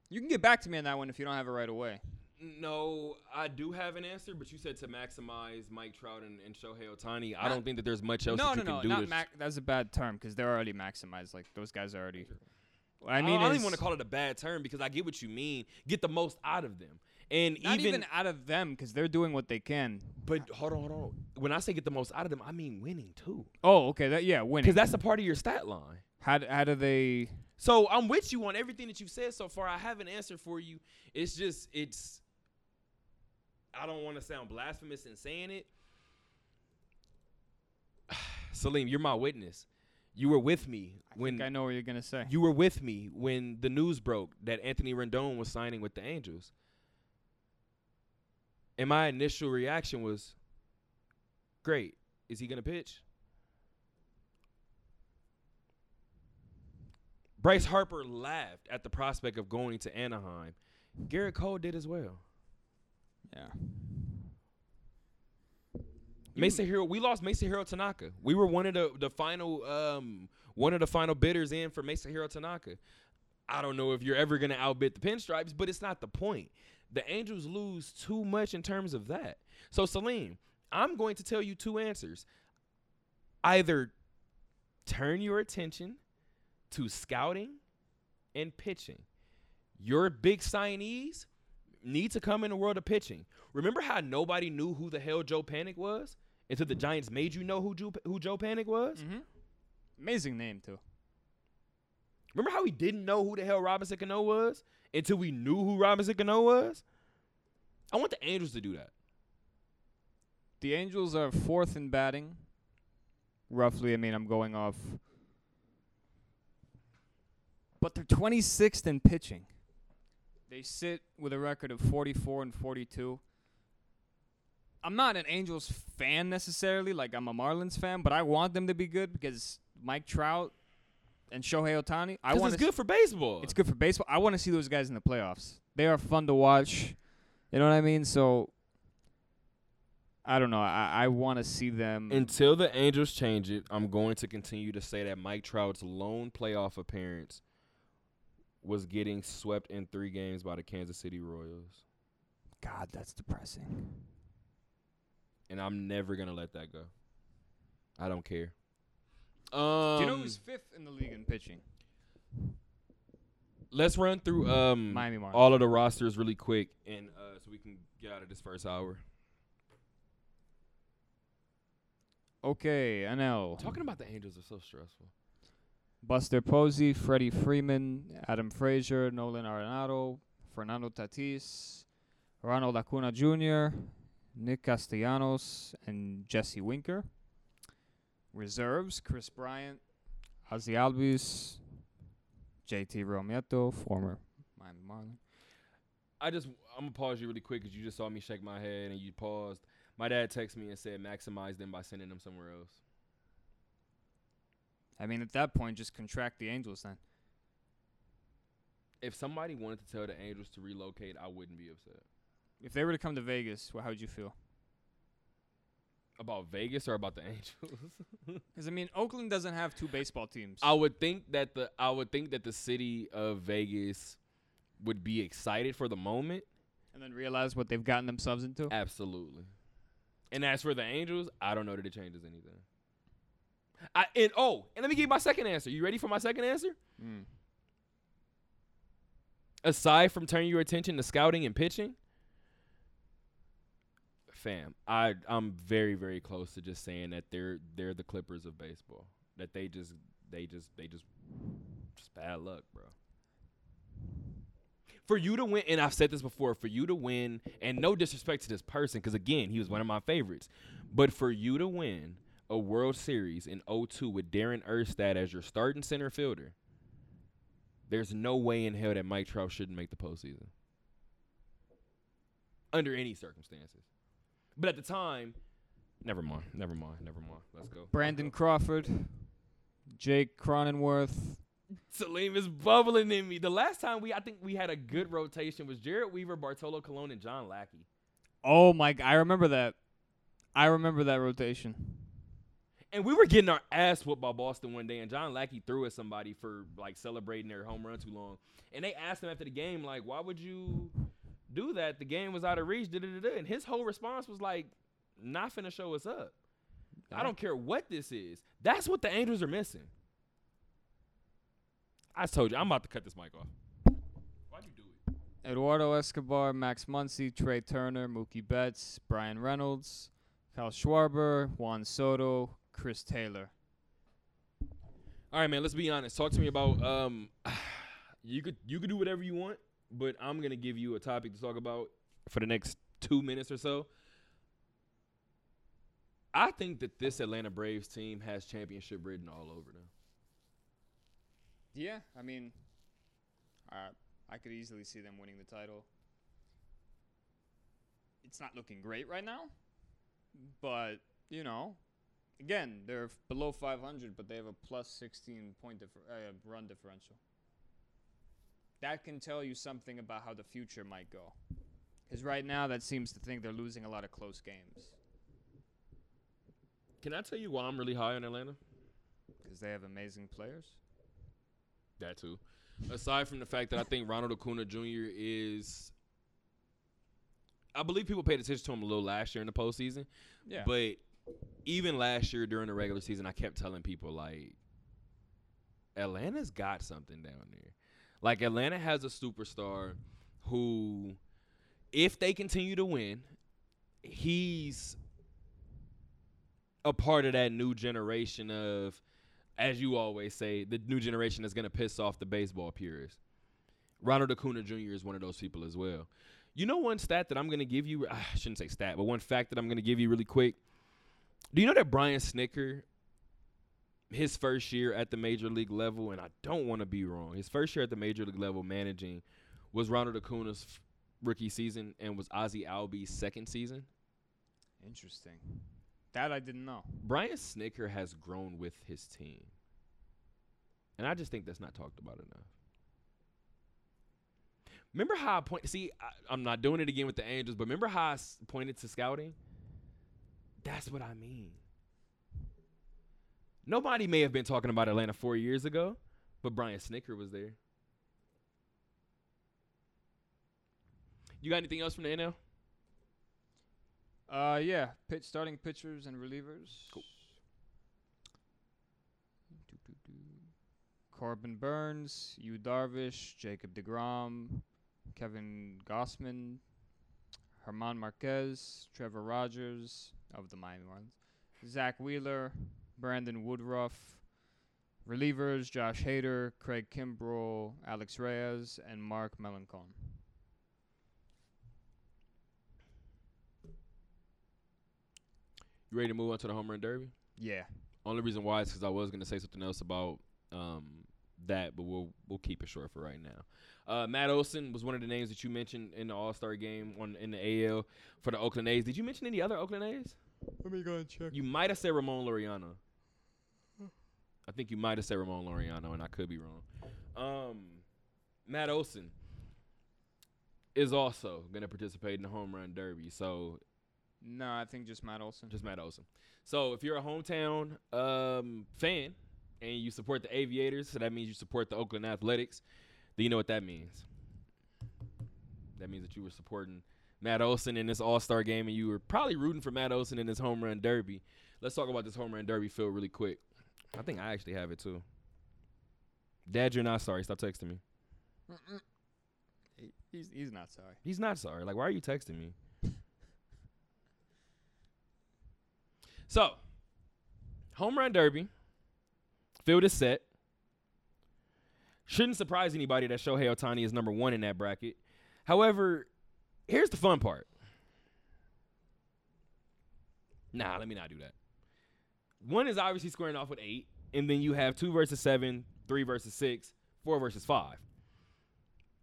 You can get back to me on that one if you don't have it right away. No, I do have an answer, but you said to maximize Mike Trout and, and Shohei Ohtani. I don't think that there's much else no, that you no, no, do not to max. That's a bad term because they're already maximized. Like those guys are already. What I mean, I mean, don't even want to call it a bad term because I get what you mean. Get the most out of them, and not even, even, out of them because they're doing what they can. but hold on, hold on. When I say get the most out of them, I mean winning too, Oh, okay, that yeah, winning. because that's a part of your stat line. how d- how do they? So I'm with you on everything that you've said so far. I have an answer for you. It's just it's. I don't want to sound blasphemous in saying it. Salim, you're my witness. You were with me I when think I know what you're gonna say. You were with me when the news broke that Anthony Rendon was signing with the Angels. And my initial reaction was, great. Is he going to pitch? Bryce Harper laughed at the prospect of going to Anaheim. Gerrit Cole did as well. yeah. Masahiro, we lost Masahiro Tanaka. We were one of the the final um one of the final bidders in for Masahiro Tanaka. I don't know if you're ever gonna outbid the pinstripes, but it's not the point. The Angels lose too much in terms of that. So Salim, I'm going to tell you two answers. Either turn your attention to scouting and pitching. Your big signees need to come in the world of pitching. Remember how nobody knew who the hell Joe Panik was until the Giants made you know who Joe, who Joe Panik was? Mm-hmm. Amazing name too. Remember how we didn't know who the hell Robinson Cano was until we knew who Robinson Cano was? I want the Angels to do that. The Angels are fourth in batting. Roughly, I mean, I'm going off. But they're 26th in pitching. They sit with a record of 44 and 42. I'm not an Angels fan necessarily, like I'm a Marlins fan, but I want them to be good because Mike Trout and Shohei Ohtani. I Because want it's good for baseball. It's good for baseball. I want to see those guys in the playoffs. They are fun to watch. You know what I mean? So I don't know. I, I want to see them. Until the Angels change it, I'm going to continue to say that Mike Trout's lone playoff appearance was getting swept in three games by the Kansas City Royals. God, that's depressing. And I'm never gonna let that go. I don't care. Um, Do you know who's fifth in the league in pitching? let's run through um Miami Marlins. all of the rosters really quick, and uh, so we can get out of this first hour. Okay, I know. Talking about the Angels is so stressful. Buster Posey, Freddie Freeman, Adam Frazier, Nolan Arenado, Fernando Tatis, Ronald Acuna Jr., Nick Castellanos, and Jesse Winker. Reserves, Kris Bryant, Ozzie Albies, JT Realmuto, former Miami Marlin. I just I'm gonna pause you really quick because you just saw me shake my head and you paused. My dad texted me and said maximize them by sending them somewhere else. I mean, at that point, just contract the Angels then. If somebody wanted to tell the Angels to relocate, I wouldn't be upset. If they were to come to Vegas, wh- how would you feel? About Vegas or about the Angels? Because I mean, Oakland doesn't have two baseball teams. I would think that the I would think that the city of Vegas would be excited for the moment. and then realize what they've gotten themselves into. Absolutely. And as for the Angels, I don't know that it changes anything. I and oh, and let me give you my second answer. You ready for my second answer? Mm. aside from turning your attention to scouting and pitching, fam, I I'm very very close to just saying that they're they're the Clippers of baseball. That they just they just they just just bad luck, bro. For you to win, and I've said this before, for you to win, and no disrespect to this person, because again, he was one of my favorites, but for you to win a World Series in 02 with Darren Erstad as your starting center fielder, there's no way in hell that Mike Trout shouldn't make the postseason. Under any circumstances. But at the time, never mind, never mind, never mind. Let's go. Brandon Crawford, Jake Cronenworth. Salim is bubbling in me. The last time we, I think we had a good rotation was Jered Weaver, Bartolo Colon, and John Lackey. Oh my! I remember that. I remember that rotation. And we were getting our ass whooped by Boston one day, and John Lackey threw at somebody for like celebrating their home run too long. And they asked him after the game, like, "Why would you do that? The game was out of reach." Da-da-da-da. And his whole response was like, "Not finna show us up. I don't care what this is. That's what the Angels are missing." I told you, I'm about to cut this mic off. Why'd you do it? Eduardo Escobar, Max Muncy, Trea Turner, Mookie Betts, Bryan Reynolds, Kyle Schwarber, Juan Soto, Chris Taylor. All right, man. Let's be honest. Talk to me about um. You could you could do whatever you want, but I'm gonna give you a topic to talk about for the next two minutes or so. I think that this Atlanta Braves team has championship written all over them. Yeah, I mean, uh, I could easily see them winning the title. It's not looking great right now, but you know, again, they're below 500, but they have a plus 16 point differ- uh, run differential. That can tell you something about how the future might go. Because right now, that seems to think they're losing a lot of close games Can I tell you why I'm really high on Atlanta? because they have amazing players. That too. Aside from the fact that I think Ronald Acuna Jr. is, I believe people paid attention to him a little last year in the postseason. Yeah, But even last year during the regular season, I kept telling people like Atlanta's got something down there. Like Atlanta has a superstar who, if they continue to win, he's a part of that new generation of, as you always say, the new generation that's gonna piss off the baseball purists. Ronald Acuna Jr. is one of those people as well. You know one stat that I'm gonna give you? Ah, I shouldn't say stat, but one fact that I'm gonna give you really quick. Do you know that Brian Snitker, his first year at the major league level, and I don't want to be wrong, his first year at the major league level managing was Ronald Acuna's f- rookie season and was Ozzie Albies' second season. interesting. That I didn't know. Brian Snitker has grown with his team. And I just think that's not talked about enough. Remember how I point? See, I, I'm not doing it again with the Angels, but remember how I s- pointed to scouting? That's what I mean. Nobody may have been talking about Atlanta four years ago, but Brian Snitker was there. You got anything else from the NL? Uh, yeah, pitch starting pitchers and relievers. Cool. Corbin Burnes, Yu Darvish, Jacob DeGrom, Kevin Gausman, Herman Marquez, Trevor Rogers of the Miami Marlins, Zack Wheeler, Brandon Woodruff, relievers Josh Hader, Craig Kimbrel, Alex Reyes, and Mark Melancon. You ready to move on to the home run derby? Yeah. Only reason why is because I was gonna say something else about um, that, but we'll we'll keep it short for right now. Uh, Matt Olson was one of the names that you mentioned in the All Star game on in the AL for the Oakland A's. Did you mention any other Oakland A's? Let me go and check. You might have said Ramon Laureano. I think you might have said Ramon Laureano, and I could be wrong. Um, Matt Olson is also going to participate in the home run derby. So No, I think just Matt Olson. just Matt Olson. So if you're a hometown um, fan and you support the Aviators, so that means you support the Oakland Athletics, then you know what that means. That means that you were supporting Matt Olson in this All Star game, and you were probably rooting for Matt Olson in this home run derby. Let's talk about this home run derby field really quick. I think I actually have it too. Dad, you're not sorry. Stop texting me. He's he's not sorry. He's not sorry. Like, why are you texting me? so, home run derby. Field is set. Shouldn't surprise anybody that Shohei Ohtani is number one in that bracket. However, here's the fun part. Nah, let me not do that. One is obviously squaring off with eight, and then you have two versus seven, three versus six, four versus five.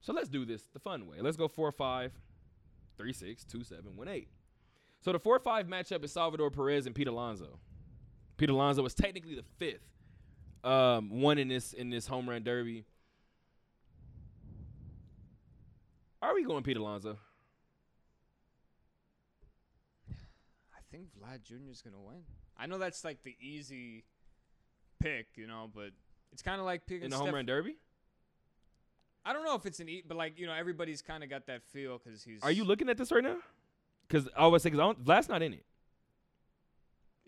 So let's do this the fun way. Let's go four five, three six, two seven, one eight. So the four five matchup is Salvador Perez and Pete Alonso. Pete Alonso was technically the fifth um, one in this in this home run derby. Are we going Pete Alonso? I think Vlad Jr. is gonna win. I know that's like the easy pick, you know, but it's kind of like picking in the Steph- home run derby? I don't know if it's an eat, but like you know, everybody's kind of got that feel because he's. Are you looking at this right now? Because I was saying, because Vlad's not in it.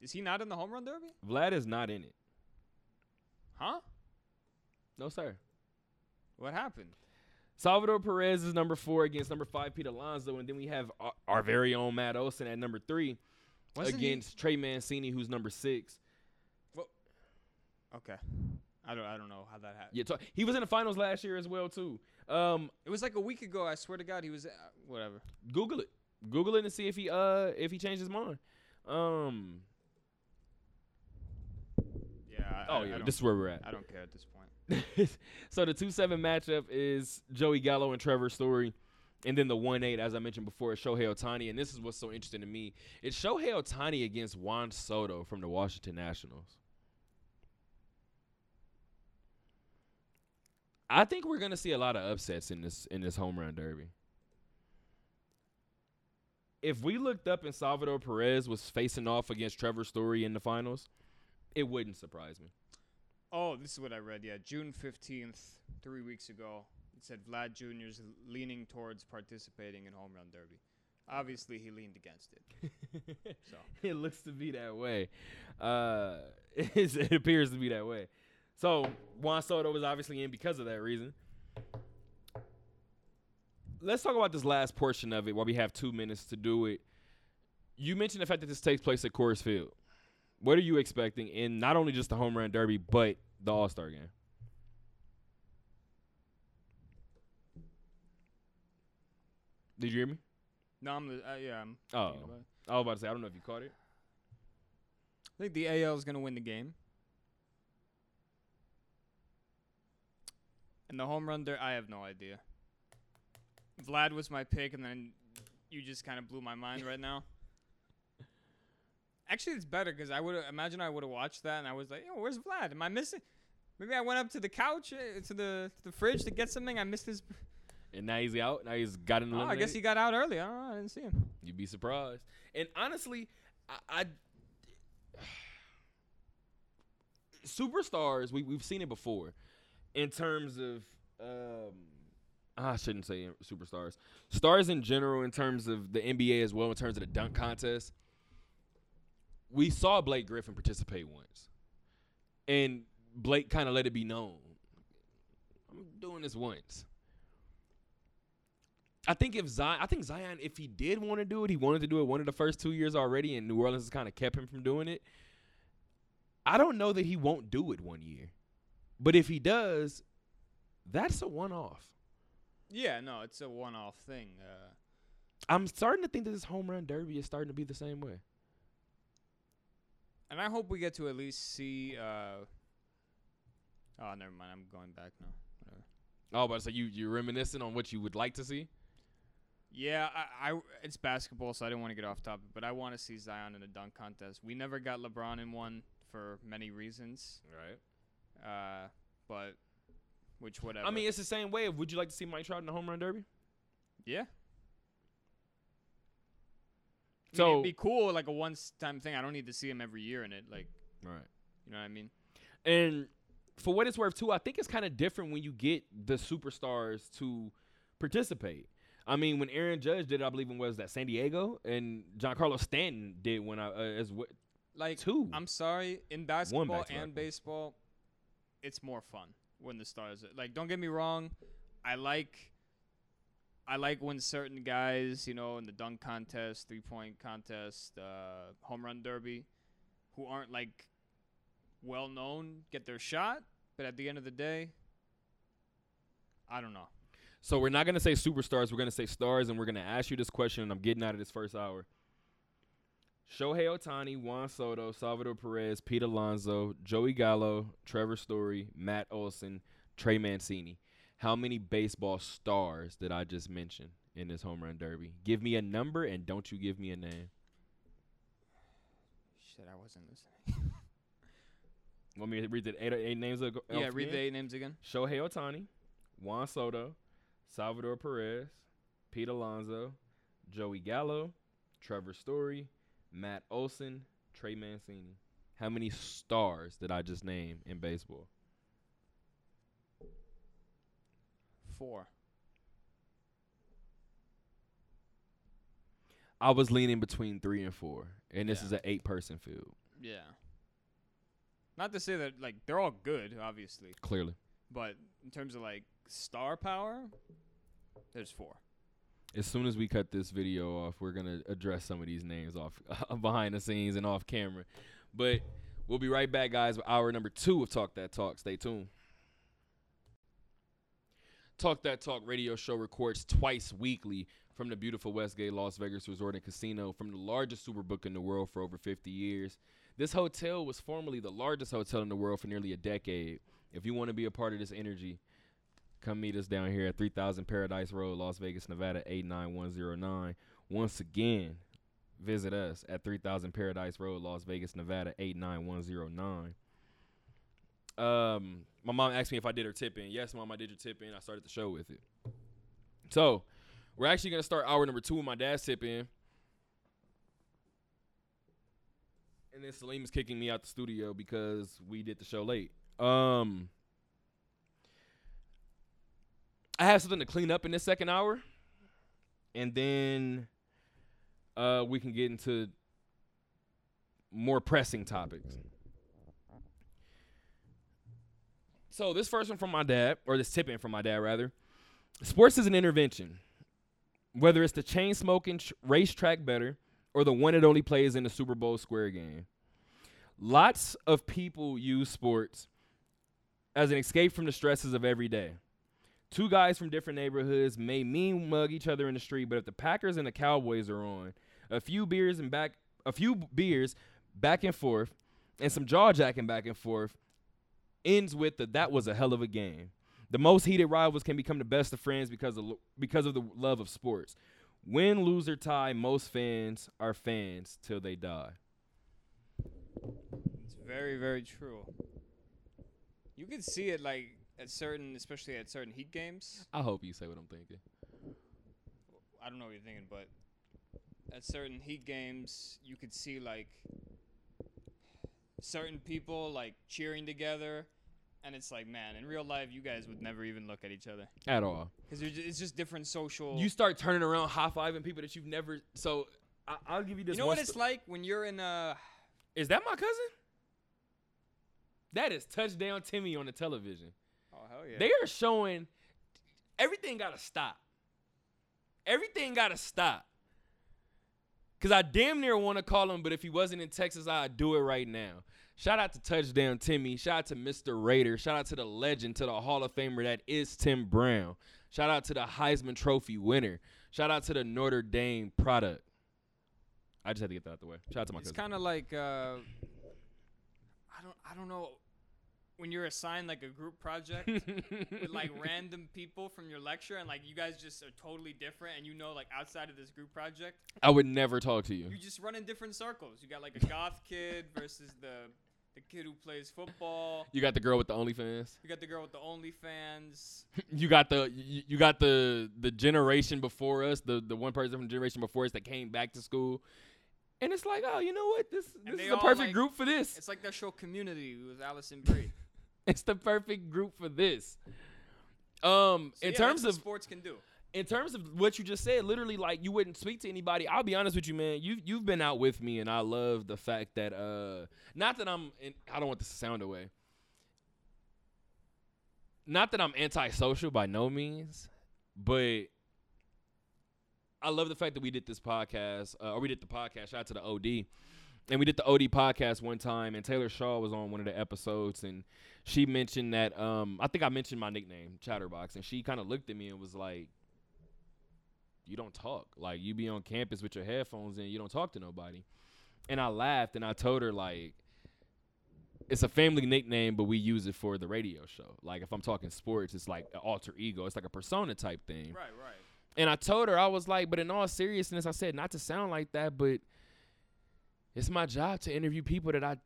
Is he not in the home run derby? Vlad is not in it. Huh? No, sir. What happened? Salvador Perez is number four against number five, Pete Alonso, and then we have our, our very own Matt Olson at number three Wasn't he- against Trey Mancini, who's number six. Well, Okay. I don't. I don't know how that happened. Yeah, he was in the finals last year as well too. Um, It was like a week ago. I swear to God, he was. Uh, whatever. Google it. Google it and see if he uh if he changed his mind. Um. Yeah. I, Oh I, I yeah, don't, this is where we're at. I don't care at this point. so the two seven matchup is Joey Gallo and Trevor Story. And then the one eight, as I mentioned before, is Shohei Ohtani. And this is what's so interesting to me. It's Shohei Ohtani against Juan Soto from the Washington Nationals. I think we're gonna see a lot of upsets in this in this home run derby. If we looked up and Salvador Perez was facing off against Trevor Story in the finals, it wouldn't surprise me. Oh, this is what I read. Yeah, June fifteenth, three weeks ago. Said Vlad Jr.'s leaning towards participating in home run derby. Obviously, he leaned against it. So it looks to be that way. Uh, it appears to be that way. So Juan Soto was obviously in because of that reason. Let's talk about this last portion of it while we have two minutes to do it. You mentioned the fact that this takes place at Coors Field. What are you expecting in not only just the home run derby, but the All Star game? Did you hear me? no, I'm. Uh, yeah, I'm. Oh. I was about to say I don't know if you caught it. I think the AL is gonna win the game. And the home run there, I have no idea. Vlad was my pick, and then you just kind of blew my mind right now. Actually, it's better because I would imagine I would have watched that, and I was like, "Yo, where's Vlad? Am I missing?" Maybe I went up to the couch, uh, to the to the fridge to get something. I missed his. And now he's out. Now he's got an Oh, I guess he got out early. I don't know. I didn't see him. You'd be surprised. And honestly, I, I superstars we we've seen it before, in terms of um, I shouldn't say superstars, stars in general in terms of the NBA as well in terms of the dunk contest. We saw Blake Griffin participate once, and Blake kind of let it be known. I'm doing this once. I think if Zion, I think Zion, if he did want to do it, he wanted to do it one of the first two years already, and New Orleans has kind of kept him from doing it. I don't know that he won't do it one year, but if he does, that's a one-off. Yeah, no, it's a one-off thing. Uh, I'm starting to think that this home run derby is starting to be the same way. and I hope we get to at least see. Uh, oh, never mind. I'm going back now. Whatever. Oh, but so you you're reminiscing on what you would like to see? Yeah, I, I it's basketball, so I didn't want to get off topic, but I want to see Zion in a dunk contest. We never got LeBron in one for many reasons, Right. uh, but which whatever. I mean, it's the same way. Would you like to see Mike Trout in the home run derby? yeah. I mean, So it'd be cool, like a once-time thing. I don't need to see him every year in it, like right. you know what I mean. And for what it's worth, too, I think it's kind of different when you get the superstars to participate. I mean, when Aaron Judge did, it, I believe, in was that San Diego, and Giancarlo Stanton did when I uh, as well. Like Two. I'm sorry, in basketball and baseball, it's more fun when the stars. Like, don't get me wrong, I like I like when certain guys, you know, in the dunk contest, three point contest, uh, home run derby, who aren't like well known, get their shot. But at the end of the day, I don't know. So we're not gonna say superstars. We're gonna say stars, and we're gonna ask you this question. And I'm getting out of this first hour. Shohei Ohtani, Juan Soto, Salvador Perez, Pete Alonso, Joey Gallo, Trevor Story, Matt Olson, Trey Mancini. How many baseball stars did I just mention in this home run derby? Give me a number and don't you give me a name. Shit, I wasn't listening. Want me to read the eight, eight names? Of, yeah, read again? the eight names again. Shohei Ohtani, Juan Soto, Salvador Perez, Pete Alonso, Joey Gallo, Trevor Story, Matt Olson, Trey Mancini. How many stars did I just name in baseball? Four. I was leaning between three and four, and this Yeah. is an eight-person field. Yeah. Not to say that like they're all good, obviously, Clearly, but in terms of like star power, there's four. as soon as we cut this video off, we're gonna address some of these names off behind the scenes and off camera. But we'll be right back, guys. With hour number two of Talk That Talk. Stay tuned. Talk That Talk radio show records twice weekly from the beautiful Westgate Las Vegas Resort and Casino, from the largest superbook in the world for over 50 years. This hotel was formerly the largest hotel in the world for nearly a decade. If you want to be a part of this energy, come meet us down here at 3000 Paradise Road, Las Vegas, Nevada 89109. Once again, visit us at 3000 Paradise Road, Las Vegas, Nevada 89109. Um, my mom asked me if I did her tip in. Yes, mom, I did your tip in. I started the show with it. So, we're actually gonna start hour number two with my dad's tip in. And then Salim is kicking me out the studio because we did the show late. Um, I have something to clean up in this second hour, and then uh, we can get into more pressing topics. So this first one from my dad, or this tip in from my dad rather. Sports is an intervention. Whether it's the chain smoking tr- racetrack better or the one that only plays in the Super Bowl square game. Lots of people use sports as an escape from the stresses of every day. Two guys from different neighborhoods may mean mug each other in the street, but if the Packers and the Cowboys are on, a few beers and back a few beers back and forth and some jaw jacking back and forth ends with the that was a hell of a game. The most heated rivals can become the best of friends because of because of the love of sports. Win, lose, or tie, most fans are fans till they die. It's very, very true. You can see it like at certain, especially at certain Heat games. I hope you say what I'm thinking. I don't know what you're thinking, but at certain Heat games, you could see like certain people like cheering together, and it's like, man, in real life, you guys would never even look at each other At all. because it's just different social. You start turning around, high fiving people that you've never. So I, I'll give you this. You know what it's sto- like when you're in a. Is that my cousin? That is touchdown Timmy on the television. Oh hell yeah! They are showing everything got to stop. Everything got to stop. Cause I damn near want to call him, but if he wasn't in Texas, I'd do it right now. Shout out to Touchdown Timmy. Shout out to Mr. Raider. Shout out to the legend, to the Hall of Famer that is Tim Brown. Shout out to the Heisman Trophy winner. Shout out to the Notre Dame product. I just had to get that out the way. Shout out to my it's cousin. kind of like uh, I don't I don't know when you're assigned like a group project with like random people from your lecture and like you guys just are totally different and you know like outside of this group project I would never talk to you. you just run in different circles. You got like a goth kid versus the the kid who plays football. You got the girl with the OnlyFans. You got the girl with the OnlyFans. you got the you, you got the the generation before us, the the one person from the generation before us that came back to school, and it's like, oh, you know what? This this they is the all, perfect like- group for this. It's like that show Community with Alison Brie. It's the perfect group for this. Um, So in yeah, terms of sports can do. in terms of what you just said, literally, like you wouldn't speak to anybody. I'll be honest with you, man. You you've been out with me, and I love the fact that uh, not that I'm, in, I don't want this to sound away. Not that I'm antisocial by no means, but I love the fact that we did this podcast, uh, or we did the podcast. Shout out to the OD, and we did the OD podcast one time, and Taylor Shaw was on one of the episodes, and she mentioned that um, I think I mentioned my nickname Chatterbox, and she kind of looked at me and was like, "You don't talk. Like you be on campus with your headphones and you don't talk to nobody." And I laughed and I told her like it's a family nickname, but we use it for the radio show. Like if I'm talking sports, it's like an alter ego. It's like a persona type thing. Right, right. And I told her I was like, but in all seriousness, I said not to sound like that, but it's my job to interview people that I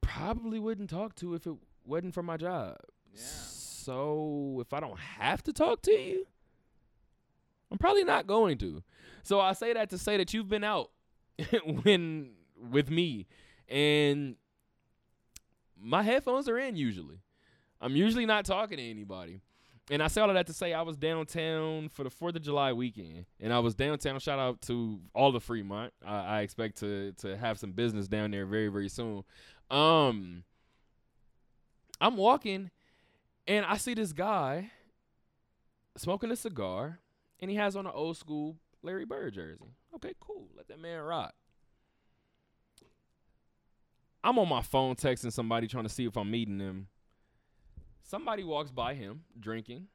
probably wouldn't talk to if it wasn't for my job. Yeah. So if I don't have to talk to you, I'm probably not going to. So I say that to say that you've been out when with me and my headphones are in usually. I'm usually not talking to anybody. And I say all of that to say I was downtown for the Fourth of July weekend, and I was downtown. Shout out to all the Fremont. I, I expect to to have some business down there very very soon. Um, I'm walking, and I see this guy smoking a cigar, and he has on an old school Larry Bird jersey. Okay, cool. Let that man rock. I'm on my phone texting somebody trying to see if I'm meeting them. Somebody walks by him drinking,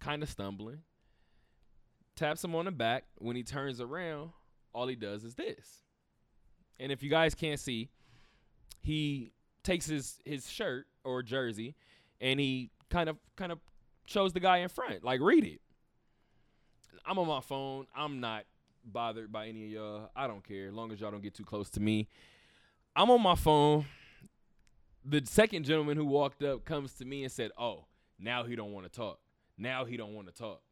kind of stumbling, taps him on the back. When he turns around, all he does is this. And if you guys can't see, he takes his his shirt or jersey and he kind of kind of shows the guy in front, like read it. I'm on my phone. I'm not bothered by any of y'all. I don't care, as long as y'all don't get too close to me. I'm on my phone. The second gentleman who walked up comes to me and said, "Oh, now he don't want to talk. Now he don't want to talk."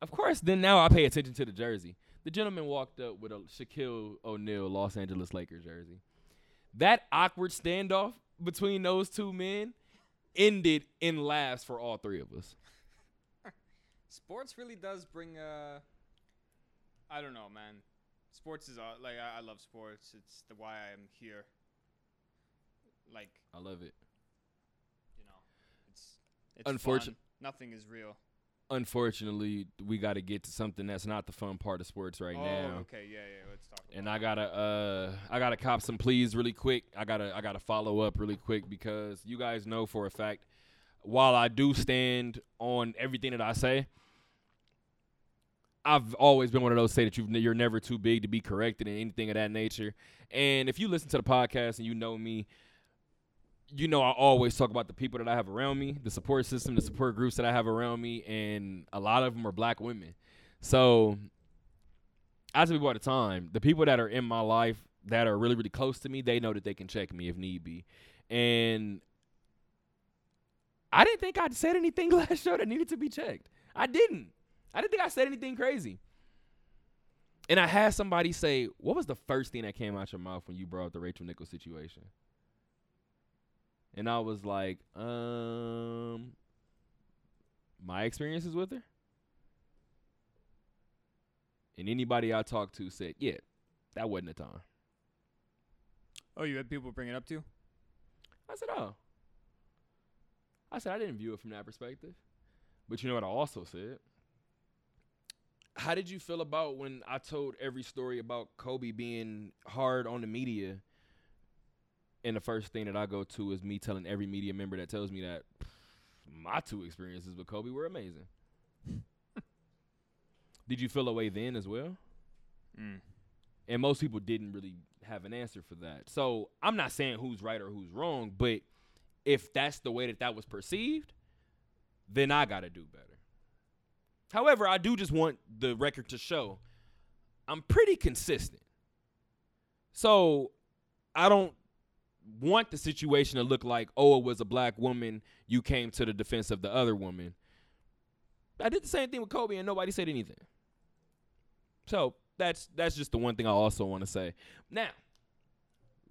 Of course, then now I pay attention to the jersey. The gentleman walked up with a Shaquille O'Neal Los Angeles Lakers jersey. That awkward standoff between those two men ended in laughs for all three of us. Sports really does bring uh I don't know, man. Sports is uh, like I, I love sports. It's the why I am here. Like, I love it. you know, it's it's Unfortun- Nothing is real. Unfortunately, we got to get to something that's not the fun part of sports right oh, now. okay, yeah, yeah. Let's talk. and I gotta uh I gotta cop some pleas really quick. I gotta I gotta follow up really quick because you guys know for a fact, while I do stand on everything that I say, I've always been one of those say that you've, you're never too big to be corrected and anything of that nature. And if you listen to the podcast and you know me, you know I always talk about the people that I have around me, the support system, the support groups that I have around me, and a lot of them are black women. So I tell people all the time, the people that are in my life that are really, really close to me, they know that they can check me if need be. And I didn't think I'd said anything last show that needed to be checked. I didn't. I didn't think I said anything crazy. And I had somebody say, What was the first thing that came out your mouth when you brought up the Rachel Nichols situation? And I was like, um, my experiences with her. And anybody I talked to said, yeah, that wasn't the time. Oh, you had people bring it up to you? I said, oh. I said, I didn't view it from that perspective. But you know what I also said? How did you feel about when I told every story about Kobe being hard on the media? And the first thing that I go to is me telling every media member that tells me that my two experiences with Kobe were amazing. did you feel away then as well? Mm. And most people didn't really have an answer for that. So I'm not saying who's right or who's wrong, but if that's the way that that was perceived, then I got to do better. However, I do just want the record to show I'm pretty consistent. So I don't want the situation to look like, oh, it was a black woman, you came to the defense of the other woman. I did the same thing with Kobe and nobody said anything. So that's that's just the one thing I also want to say. Now,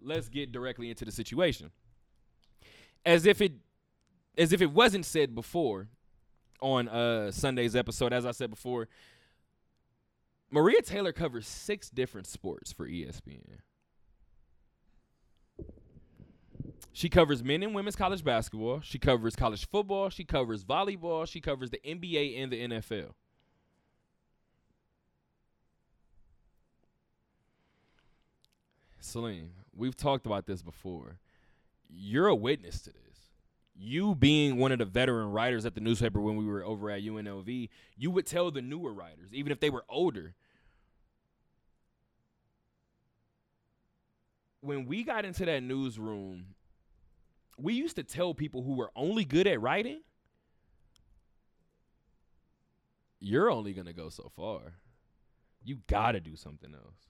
let's get directly into the situation. As if it as if it wasn't said before on uh Sunday's episode, as I said before, Maria Taylor covers six different sports for ESPN. She covers men and women's college basketball. She covers college football. She covers volleyball. She covers the NBA and the NFL. Salim, we've talked about this before. You're a witness to this. You being one of the veteran writers at the newspaper when we were over at UNLV, you would tell the newer writers, even if they were older, when we got into that newsroom we used to tell people who were only good at writing, you're only to go so far. You got to do something else.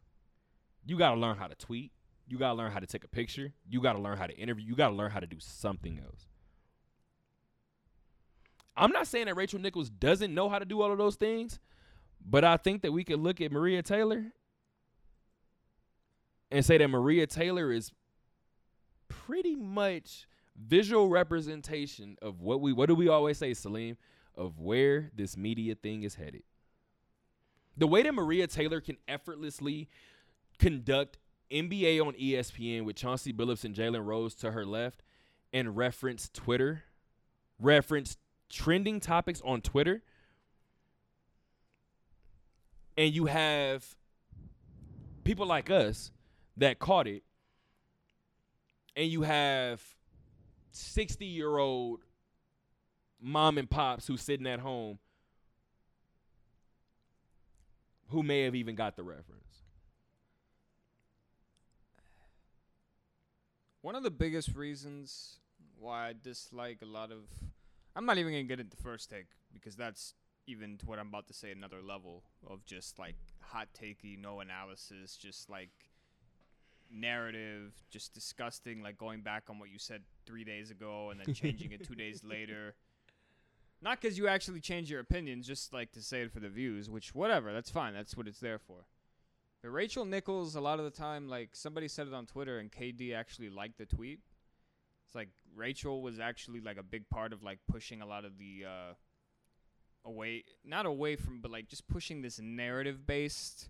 You got to learn how to tweet. You got to learn how to take a picture. You got to learn how to interview. You got to learn how to do something else. I'm not saying that Rachel Nichols doesn't know how to do all of those things, but I think that we could look at Maria Taylor and say that Maria Taylor is pretty much visual representation of what we what do we always say, Salim, of where this media thing is headed. The way that Maria Taylor can effortlessly conduct NBA on ESPN with Chauncey Billups and Jalen Rose to her left and reference Twitter, reference trending topics on Twitter, and you have people like us that caught it, and you have 60 year old mom and pops who's sitting at home who may have even got the reference. One of the biggest reasons why I dislike a lot of. I'm not even going to get into first take because that's even to what I'm about to say another level of just like hot takey, no analysis, just like narrative, just disgusting, like going back on what you said three days ago and then changing it two days later. Not because you actually change your opinions, just like to say it for the views, which whatever, that's fine. That's what it's there for. But Rachel Nichols, a lot of the time, like somebody said it on Twitter, and KD actually liked the tweet. It's like Rachel was actually like a big part of like pushing a lot of the uh, away, not away from, but like just pushing this narrative-based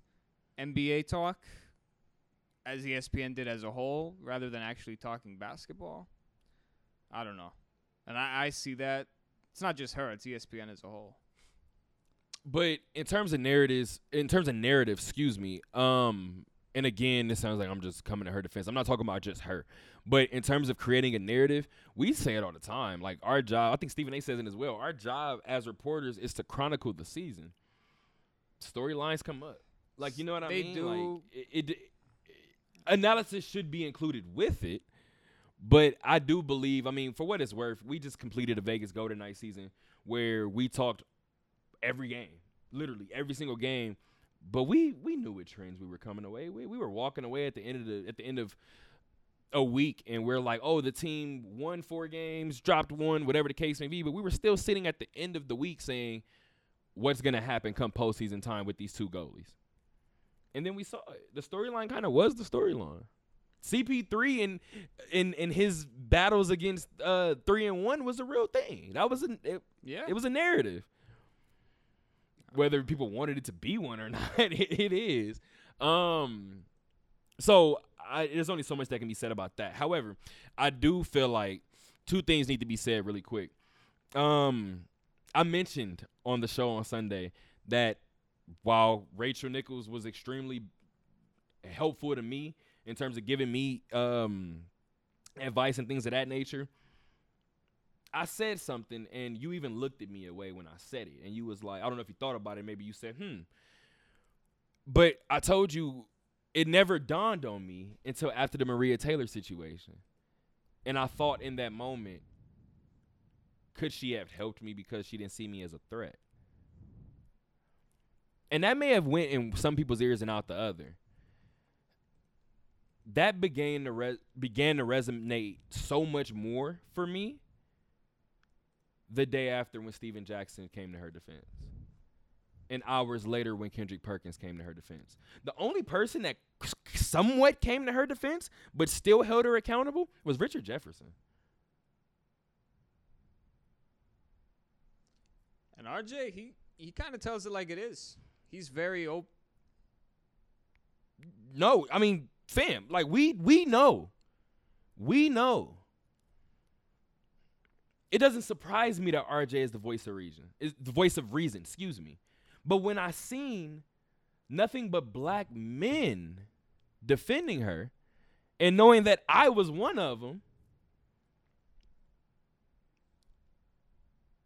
NBA talk as ESPN did as a whole, rather than actually talking basketball. I don't know, and I, I see that it's not just her; it's ESPN as a whole. But in terms of narratives, in terms of narrative, excuse me. Um, and again, this sounds like I'm just coming to her defense. I'm not talking about just her, but in terms of creating a narrative, we say it all the time. Like our job, I think Stephen A. says it as well. Our job as reporters is to chronicle the season. Storylines come up, like you know what I mean. They do. Like it, it, analysis should be included with it. But I do believe, I mean, for what it's worth, we just completed a Vegas Golden Knight season where we talked every game, literally every single game. But we we knew what trends we were coming away. We we were walking away at the end of the at the end of a week, and we're like, oh, the team won four games, dropped one, whatever the case may be. But we were still sitting at the end of the week saying, what's gonna happen come postseason time with these two goalies? And then we saw it. the storyline kind of was the storyline. CP3 in in in his battles against uh three and one was a real thing. That was a it, Yeah, it was a narrative. Whether people wanted it to be one or not, it, it is. Um, so I, there's only so much that can be said about that. However, I do feel like two things need to be said really quick. Um, I mentioned on the show on Sunday that while Rachel Nichols was extremely helpful to me in terms of giving me um, advice and things of that nature, I said something and you even looked at me away when I said it. And you was like, I don't know if you thought about it. Maybe you said, hmm. But I told you it never dawned on me until after the Maria Taylor situation. And I thought in that moment, could she have helped me because she didn't see me as a threat? And that may have went in some people's ears and out the other. That began to re- began to resonate so much more for me the day after when Stephen Jackson came to her defense. And hours later when Kendrick Perkins came to her defense. The only person that somewhat came to her defense but still held her accountable was Richard Jefferson. and RJ he he kind of tells it like it is. He's very open. No, I mean, fam, like we we know. We know. It doesn't surprise me that RJ is the voice of reason. Is the voice of reason, excuse me. But when I seen nothing but black men defending her, And knowing that I was one of them,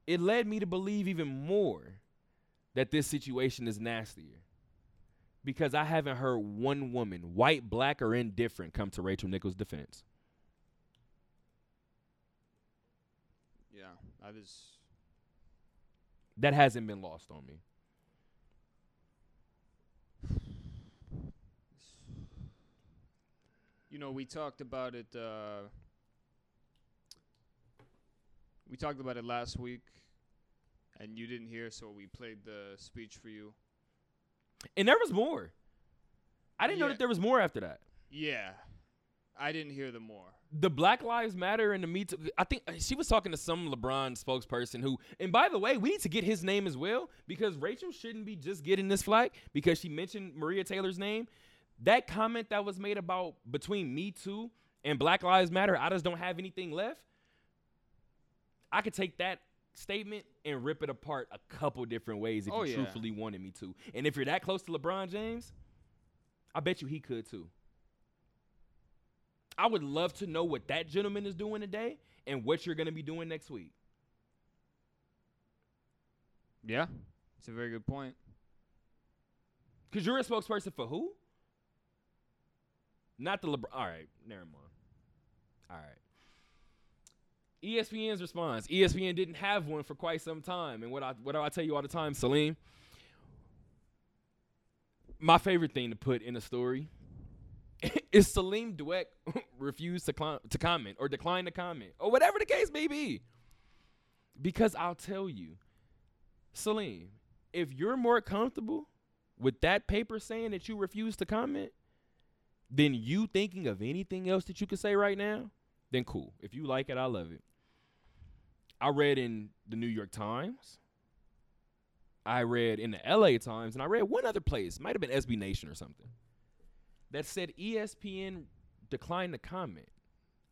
it led me to believe even more that this situation is nastier. Because I haven't heard one woman, white, black, or indifferent, come to Rachel Nichols' defense. Yeah, that is. That hasn't been lost on me. You know, we talked about it. Uh, we talked about it last week, and you didn't hear, so we played the speech for you. And there was more. I didn't know that there was more after that. Yeah, I didn't hear the more. the Black Lives Matter and the Me Too. I think she was talking to some LeBron spokesperson who, and by the way, we need to get his name as well because Rachel shouldn't be just getting this flag because she mentioned Maria Taylor's name. That comment that was made about between Me Too and Black Lives Matter, I just don't have anything left. I could take that statement and rip it apart a couple different ways if Oh, you yeah. truthfully wanted me to. And if you're that close to LeBron James, I bet you he could too. I would love to know what that gentleman is doing today and what you're going to be doing next week. Yeah, it's a very good point. Because you're a spokesperson for who? Not the LeBron. All right, never mind. All right. ESPN's response. ESPN didn't have one for quite some time. And what I what do I tell you all the time, Salim? My favorite thing to put in a story is Salim Dweck refused to, cli- to comment or decline to comment or whatever the case may be. Because I'll tell you, Salim, if you're more comfortable with that paper saying that you refuse to comment than you thinking of anything else that you could say right now, then cool. If you like it, I love it. I read in the New York Times. I read in the LA Times, and I read one other place, might have been SB Nation or something, that said ESPN declined to comment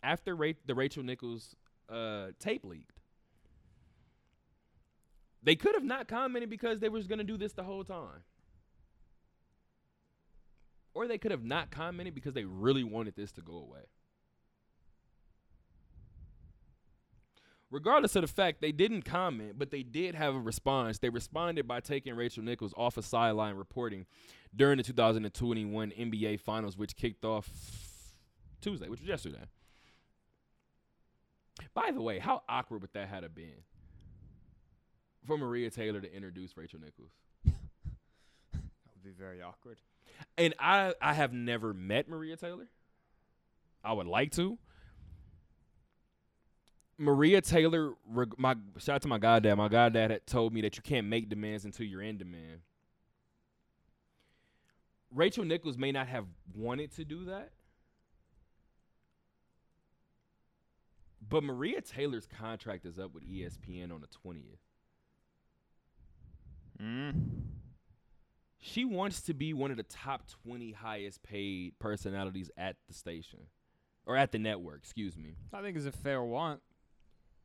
after Ra- the Rachel Nichols uh, tape leaked. They could have not commented because they was going to do this the whole time. Or they could have not commented because they really wanted this to go away. Regardless of the fact they didn't comment, but they did have a response. They responded by taking Rachel Nichols off of sideline reporting during the 2021 NBA Finals, which kicked off Tuesday, which was yesterday. By the way, how awkward would that have been for Maria Taylor to introduce Rachel Nichols? That would be very awkward. And I I have never met Maria Taylor. I would like to. Maria Taylor, my shout out to my goddad. My goddad had told me that you can't make demands until you're in demand. Rachel Nichols may not have wanted to do that, but Maria Taylor's contract is up with ESPN on the twentieth. Mm. She wants to be one of the top 20 highest paid personalities at the station or at the network, excuse me. I think it's a fair want.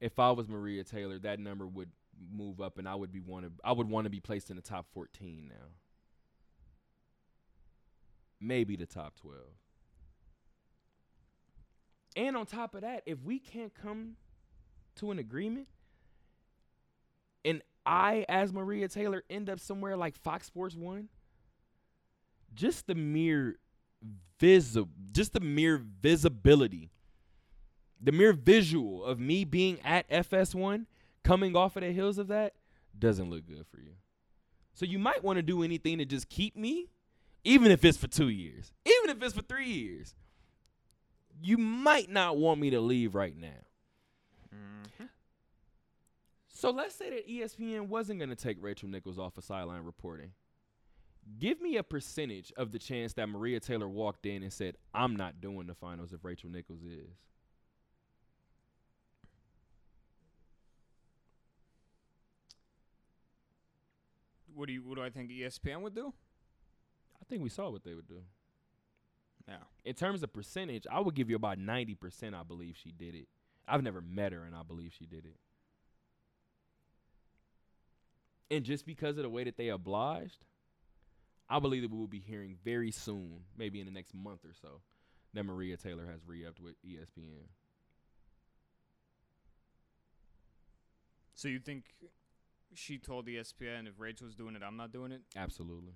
If I was Maria Taylor, that number would move up and I would be one of I would want to be placed in the top 14 now. Maybe the top 12. And on top of that, if we can't come to an agreement and I as Maria Taylor end up somewhere like Fox Sports 1, just the mere visible just the mere visibility the mere visual of me being at FS1 coming off of the heels of that doesn't look good for you. So you might want to do anything to just keep me, even if it's for two years, even if it's for three years. You might not want me to leave right now. Mm-hmm. So let's say that ESPN wasn't going to take Rachel Nichols off of sideline reporting. Give me a percentage of the chance that Maria Taylor walked in and said, I'm not doing the finals if Rachel Nichols is. What do you? What do I think ESPN would do? I think we saw what they would do. Yeah. In terms of percentage, I would give you about 90% I believe she did it. I've never met her and I believe she did it. And just because of the way that they obliged, I believe that we will be hearing very soon, maybe in the next month or so, that Maria Taylor has re-upped with ESPN. So you think she told ESPN if Rachel's doing it, I'm not doing it? Absolutely.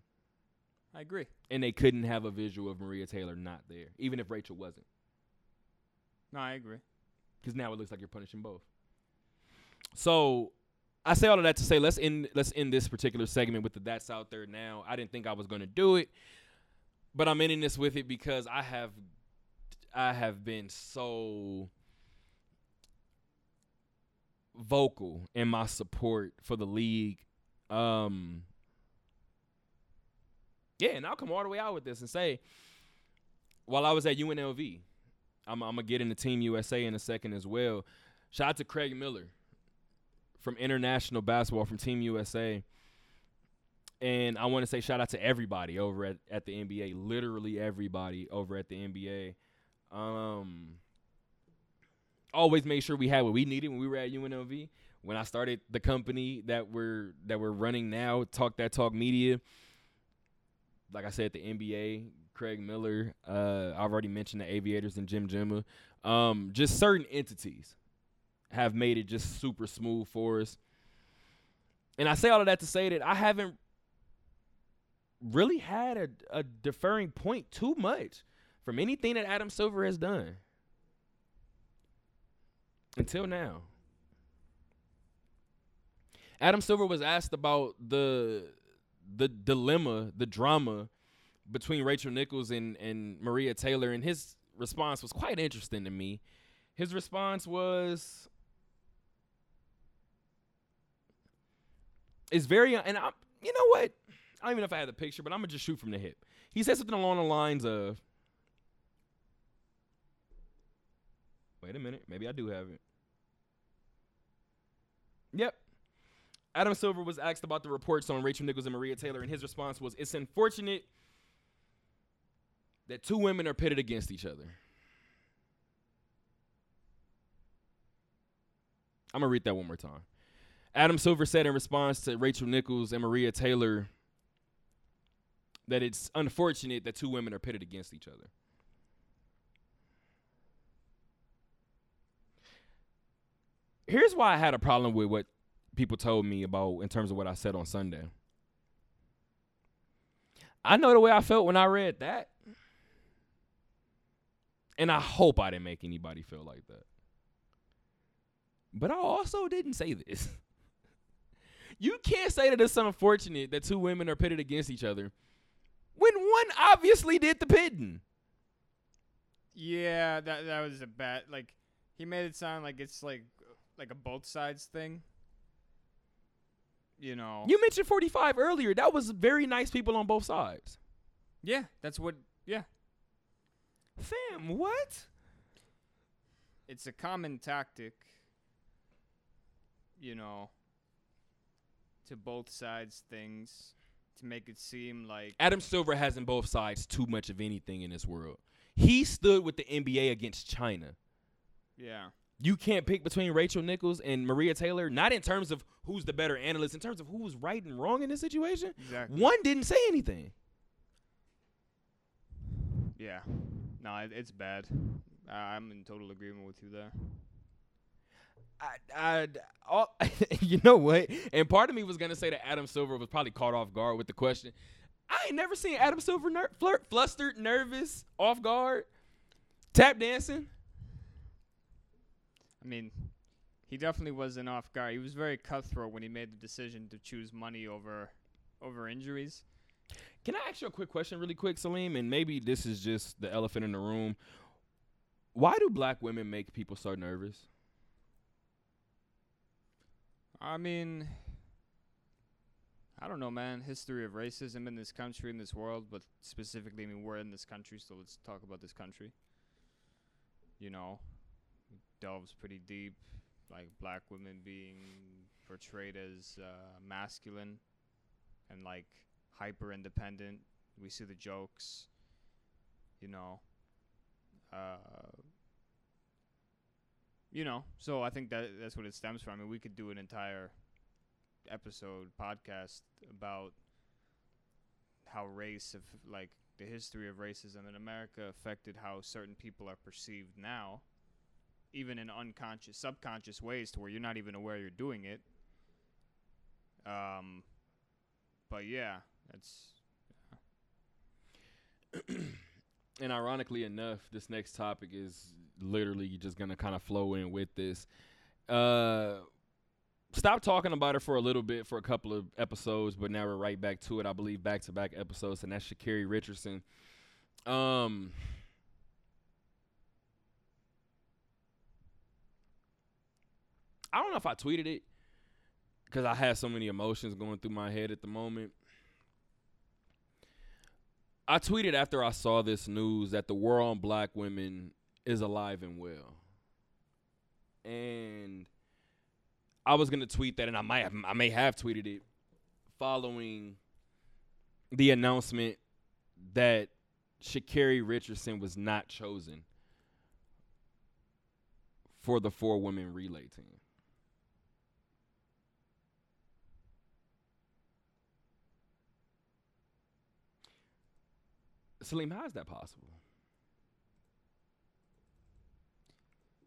I agree. And they couldn't have a visual of Maria Taylor not there, even if Rachel wasn't. No, I agree. because now it looks like you're punishing both. So I say all of that to say let's end let's end this particular segment with the that's out there now. I didn't think I was going to do it, but I'm ending this with it because I have I have been so vocal in my support for the league. Um yeah, and I'll come all the way out with this and say while I was at UNLV, I'm, I'm gonna get into Team USA in a second as well. Shout out to Craig Miller from International Basketball from Team USA. And I want to say shout out to everybody over at, at the NBA, literally everybody over at the NBA. Um, always made sure we had what we needed when we were at UNLV. When I started the company that we're that we're running now, Talk That Talk Media. Like I said, the NBA, Craig Miller. Uh, I've already mentioned the Aviators and Jim Jimma. Um, just certain entities have made it just super smooth for us. And I say all of that to say that I haven't really had a, a deferring point too much from anything that Adam Silver has done until now. Adam Silver was asked about the the dilemma, the drama between Rachel Nichols and, and Maria Taylor, and his response was quite interesting to me. His response was is very and I you know what? I don't even know if I had the picture, but I'm gonna just shoot from the hip. He said something along the lines of Wait a minute, maybe I do have it. Yep. Adam Silver was asked about the reports on Rachel Nichols and Maria Taylor, and his response was, It's unfortunate that two women are pitted against each other. I'm going to read that one more time. Adam Silver said in response to Rachel Nichols and Maria Taylor that it's unfortunate that two women are pitted against each other. Here's why I had a problem with what people told me about in terms of what I said on Sunday. I know the way I felt when I read that. And I hope I didn't make anybody feel like that. But I also didn't say this. you can't say that it's unfortunate that two women are pitted against each other when one obviously did the pitting. Yeah, that that was a bad. Like he made it sound like it's like like a both sides thing. You know. You mentioned 45 earlier. That was very nice people on both sides. yeah, that's what. Yeah, Fam, what? it's a common tactic. You know. To both sides things to make it seem like Adam Silver has in both sides too much of anything in this world. He stood with the NBA against China. yeah. You can't pick between Rachel Nichols and Maria Taylor, not in terms of who's the better analyst, in terms of who was right and wrong in this situation. Exactly. One didn't say anything. Yeah. No, it, it's bad. Uh, I'm in total agreement with you there. I, I, all, you know what? And part of me was gonna say that Adam Silver was probably caught off guard with the question. I ain't never seen Adam Silver ner- flirt, flustered, nervous, off guard, tap dancing. I mean, he definitely was an off guard. He was very cutthroat when he made the decision to choose money over over injuries. Can I ask you a quick question, really quick, Salim? And maybe this is just the elephant in the room. Why do black women make people so nervous? I mean, I don't know, man. History of racism in this country, in this world, but specifically, I mean, we're in this country, so let's talk about this country. You know, delves pretty deep, like black women being portrayed as uh, masculine and like hyper independent. We see the jokes, you know. Uh, you know, so I think that that's what it stems from. I mean, we could do an entire episode podcast about how race, if like the history of racism in America affected how certain people are perceived now, even in unconscious, subconscious ways, to where you're not even aware you're doing it. Um, but yeah, that's and ironically enough, this next topic is literally just gonna kind of flow in with this. Uh, stop talking about it for a little bit for a couple of episodes, but now we're right back to it. I believe back to back episodes, and that's Sha'Carri Richardson. Um. I don't know if I tweeted it because I had so many emotions going through my head at the moment. I tweeted after I saw this news that the war on black women is alive and well. And I was gonna tweet that, and I might have, I may have tweeted it following the announcement that Sha'Carri Richardson was not chosen for the four women relay team. Salim, how is that possible?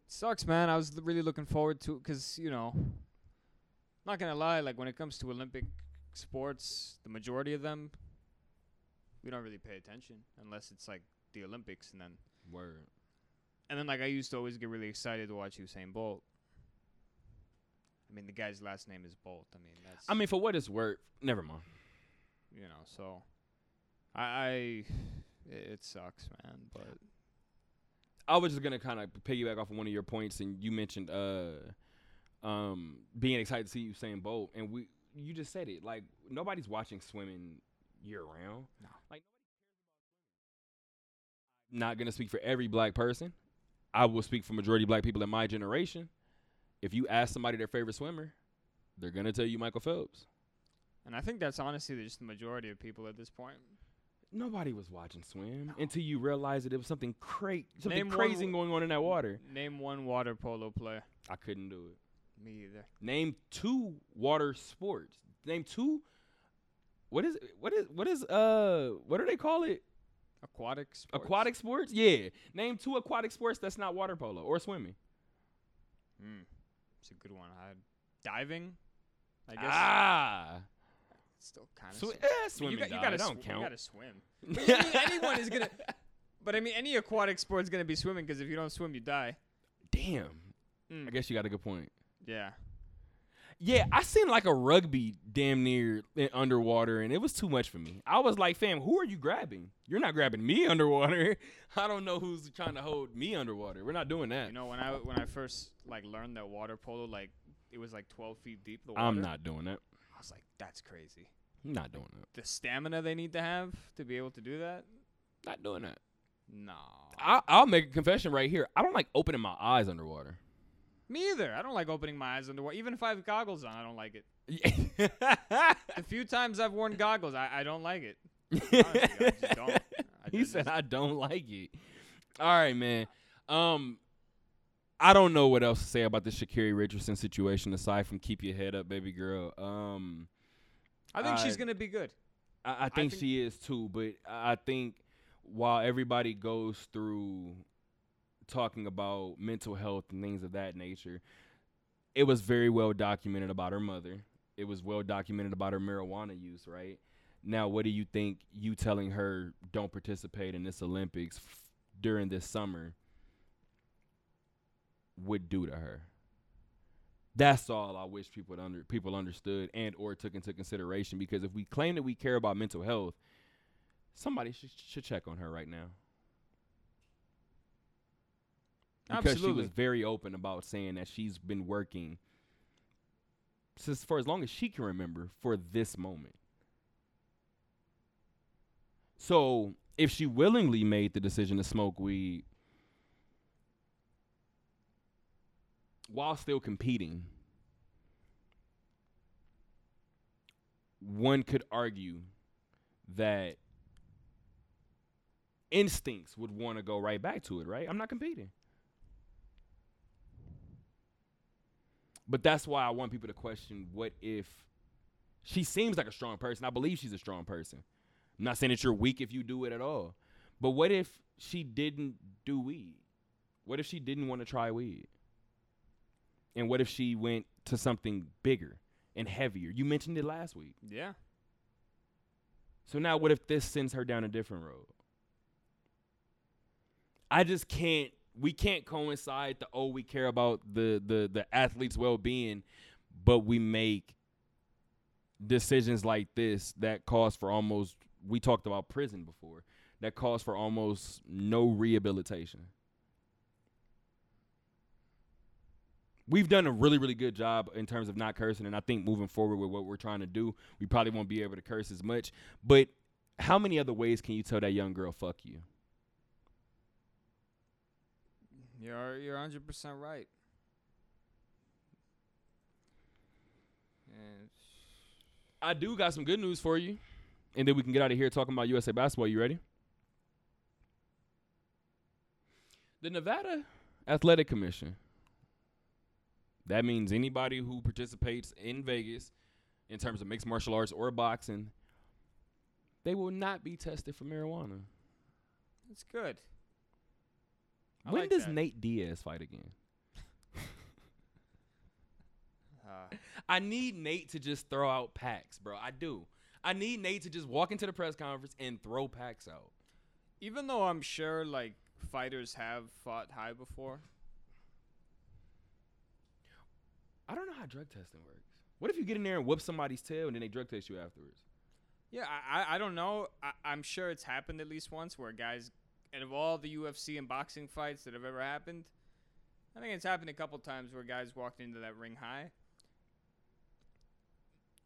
sucks, man. I was really looking forward to because you know, not gonna lie, like when it comes to Olympic sports, the majority of them, we don't really pay attention unless it's like the Olympics, and then Word. and then like I used to always get really excited to watch Usain Bolt. I mean, the guy's last name is Bolt. I mean, that's I mean, for what it's worth, never mind. you know, so I, I it, it sucks, man. But I was just gonna kind of piggyback off of one of your points, and you mentioned uh, um, being excited to see Usain Bolt, and we you just said it like nobody's watching swimming year round. No. like not gonna speak for every black person. I will speak for majority of black people in my generation. If you ask somebody their favorite swimmer, they're gonna tell you Michael Phelps. and I think that's honestly just the majority of people at this point. Nobody was watching swim until you realized that it was something cra- something Name one crazy w- going on in that water. Name one water polo player. I couldn't do it. Me either. Name two water sports. Name two. What is what is what is uh what do they call it? Aquatic sports. Aquatic sports? Yeah. Name two aquatic sports that's not water polo or swimming. Mm. It's a good one. I, diving. I guess Ah. It's still kind of. Swi- Sw- eh, you, swimming. got, you gotta it don't sw- count. You gotta swim. But I mean, anyone is gonna. But I mean, any aquatic sport is gonna be swimming because if you don't swim, you die. Damn. Mm. I guess you got a good point. Yeah. Yeah, I seen like a rugby damn near underwater, and it was too much for me. I was like, fam, who are you grabbing? You're not grabbing me underwater. I don't know who's trying to hold me underwater. We're not doing that. You know, when I when I first like learned that water polo, like it was like 12 feet deep. The water. I'm not doing that. I was like, that's crazy. Not doing that. The stamina they need to have to be able to do that. Not doing that. No. I, I'll make a confession right here. I don't like opening my eyes underwater. Me either. I don't like opening my eyes underwater. Even if I have goggles on, I don't like it. The few times I've worn goggles, I, I don't like it. Honestly, I just don't. I he just- said I don't like it. All right, man. Um, I don't know what else to say about the Sha'Carri Richardson situation aside from keep your head up, baby girl. Um, I think she's gonna be good. I, I think think- she is too, but I I think while everybody goes through talking about mental health and things of that nature, it was very well documented about her mother. It was well documented about her marijuana use, right? Now, what do you think you telling her don't participate in this Olympics f- during this summer would do to her? That's all I wish people would under people understood and or took into consideration because if we claim that we care about mental health, somebody should should check on her right now. Because she was very open about saying that she's been working since for as long as she can remember for this moment. So if she willingly made the decision to smoke weed while still competing, one could argue that instincts would want to go right back to it, right? I'm not competing. But that's why I want people to question what if she seems like a strong person. I believe she's a strong person. I'm not saying that you're weak if you do it at all. But what if she didn't do weed? What if she didn't want to try weed? And what if she went to something bigger and heavier? You mentioned it last week. Yeah. So now what if this sends her down a different road? I just can't we can't coincide the oh we care about the the the athlete's well-being but we make decisions like this that cause for almost we talked about prison before that cause for almost no rehabilitation we've done a really really good job in terms of not cursing and i think moving forward with what we're trying to do we probably won't be able to curse as much but how many other ways can you tell that young girl fuck you You're you're 100% right. And I do got some good news for you. And then we can get out of here talking about USA basketball. You ready? The Nevada Athletic Commission. That means anybody who participates in Vegas in terms of mixed martial arts or boxing, they will not be tested for marijuana. That's good. I when like does that. Nate Diaz fight again? Uh, I need Nate to just throw out packs, bro. I do. I need Nate to just walk into the press conference and throw packs out. even though I'm sure like fighters have fought high before. I don't know how drug testing works. What if you get in there and whoop somebody's tail and then they drug test you afterwards? Yeah, I I, don't know. I, I'm sure it's happened at least once where guys, out of all the UFC and boxing fights that have ever happened, I think it's happened a couple times where guys walked into that ring high.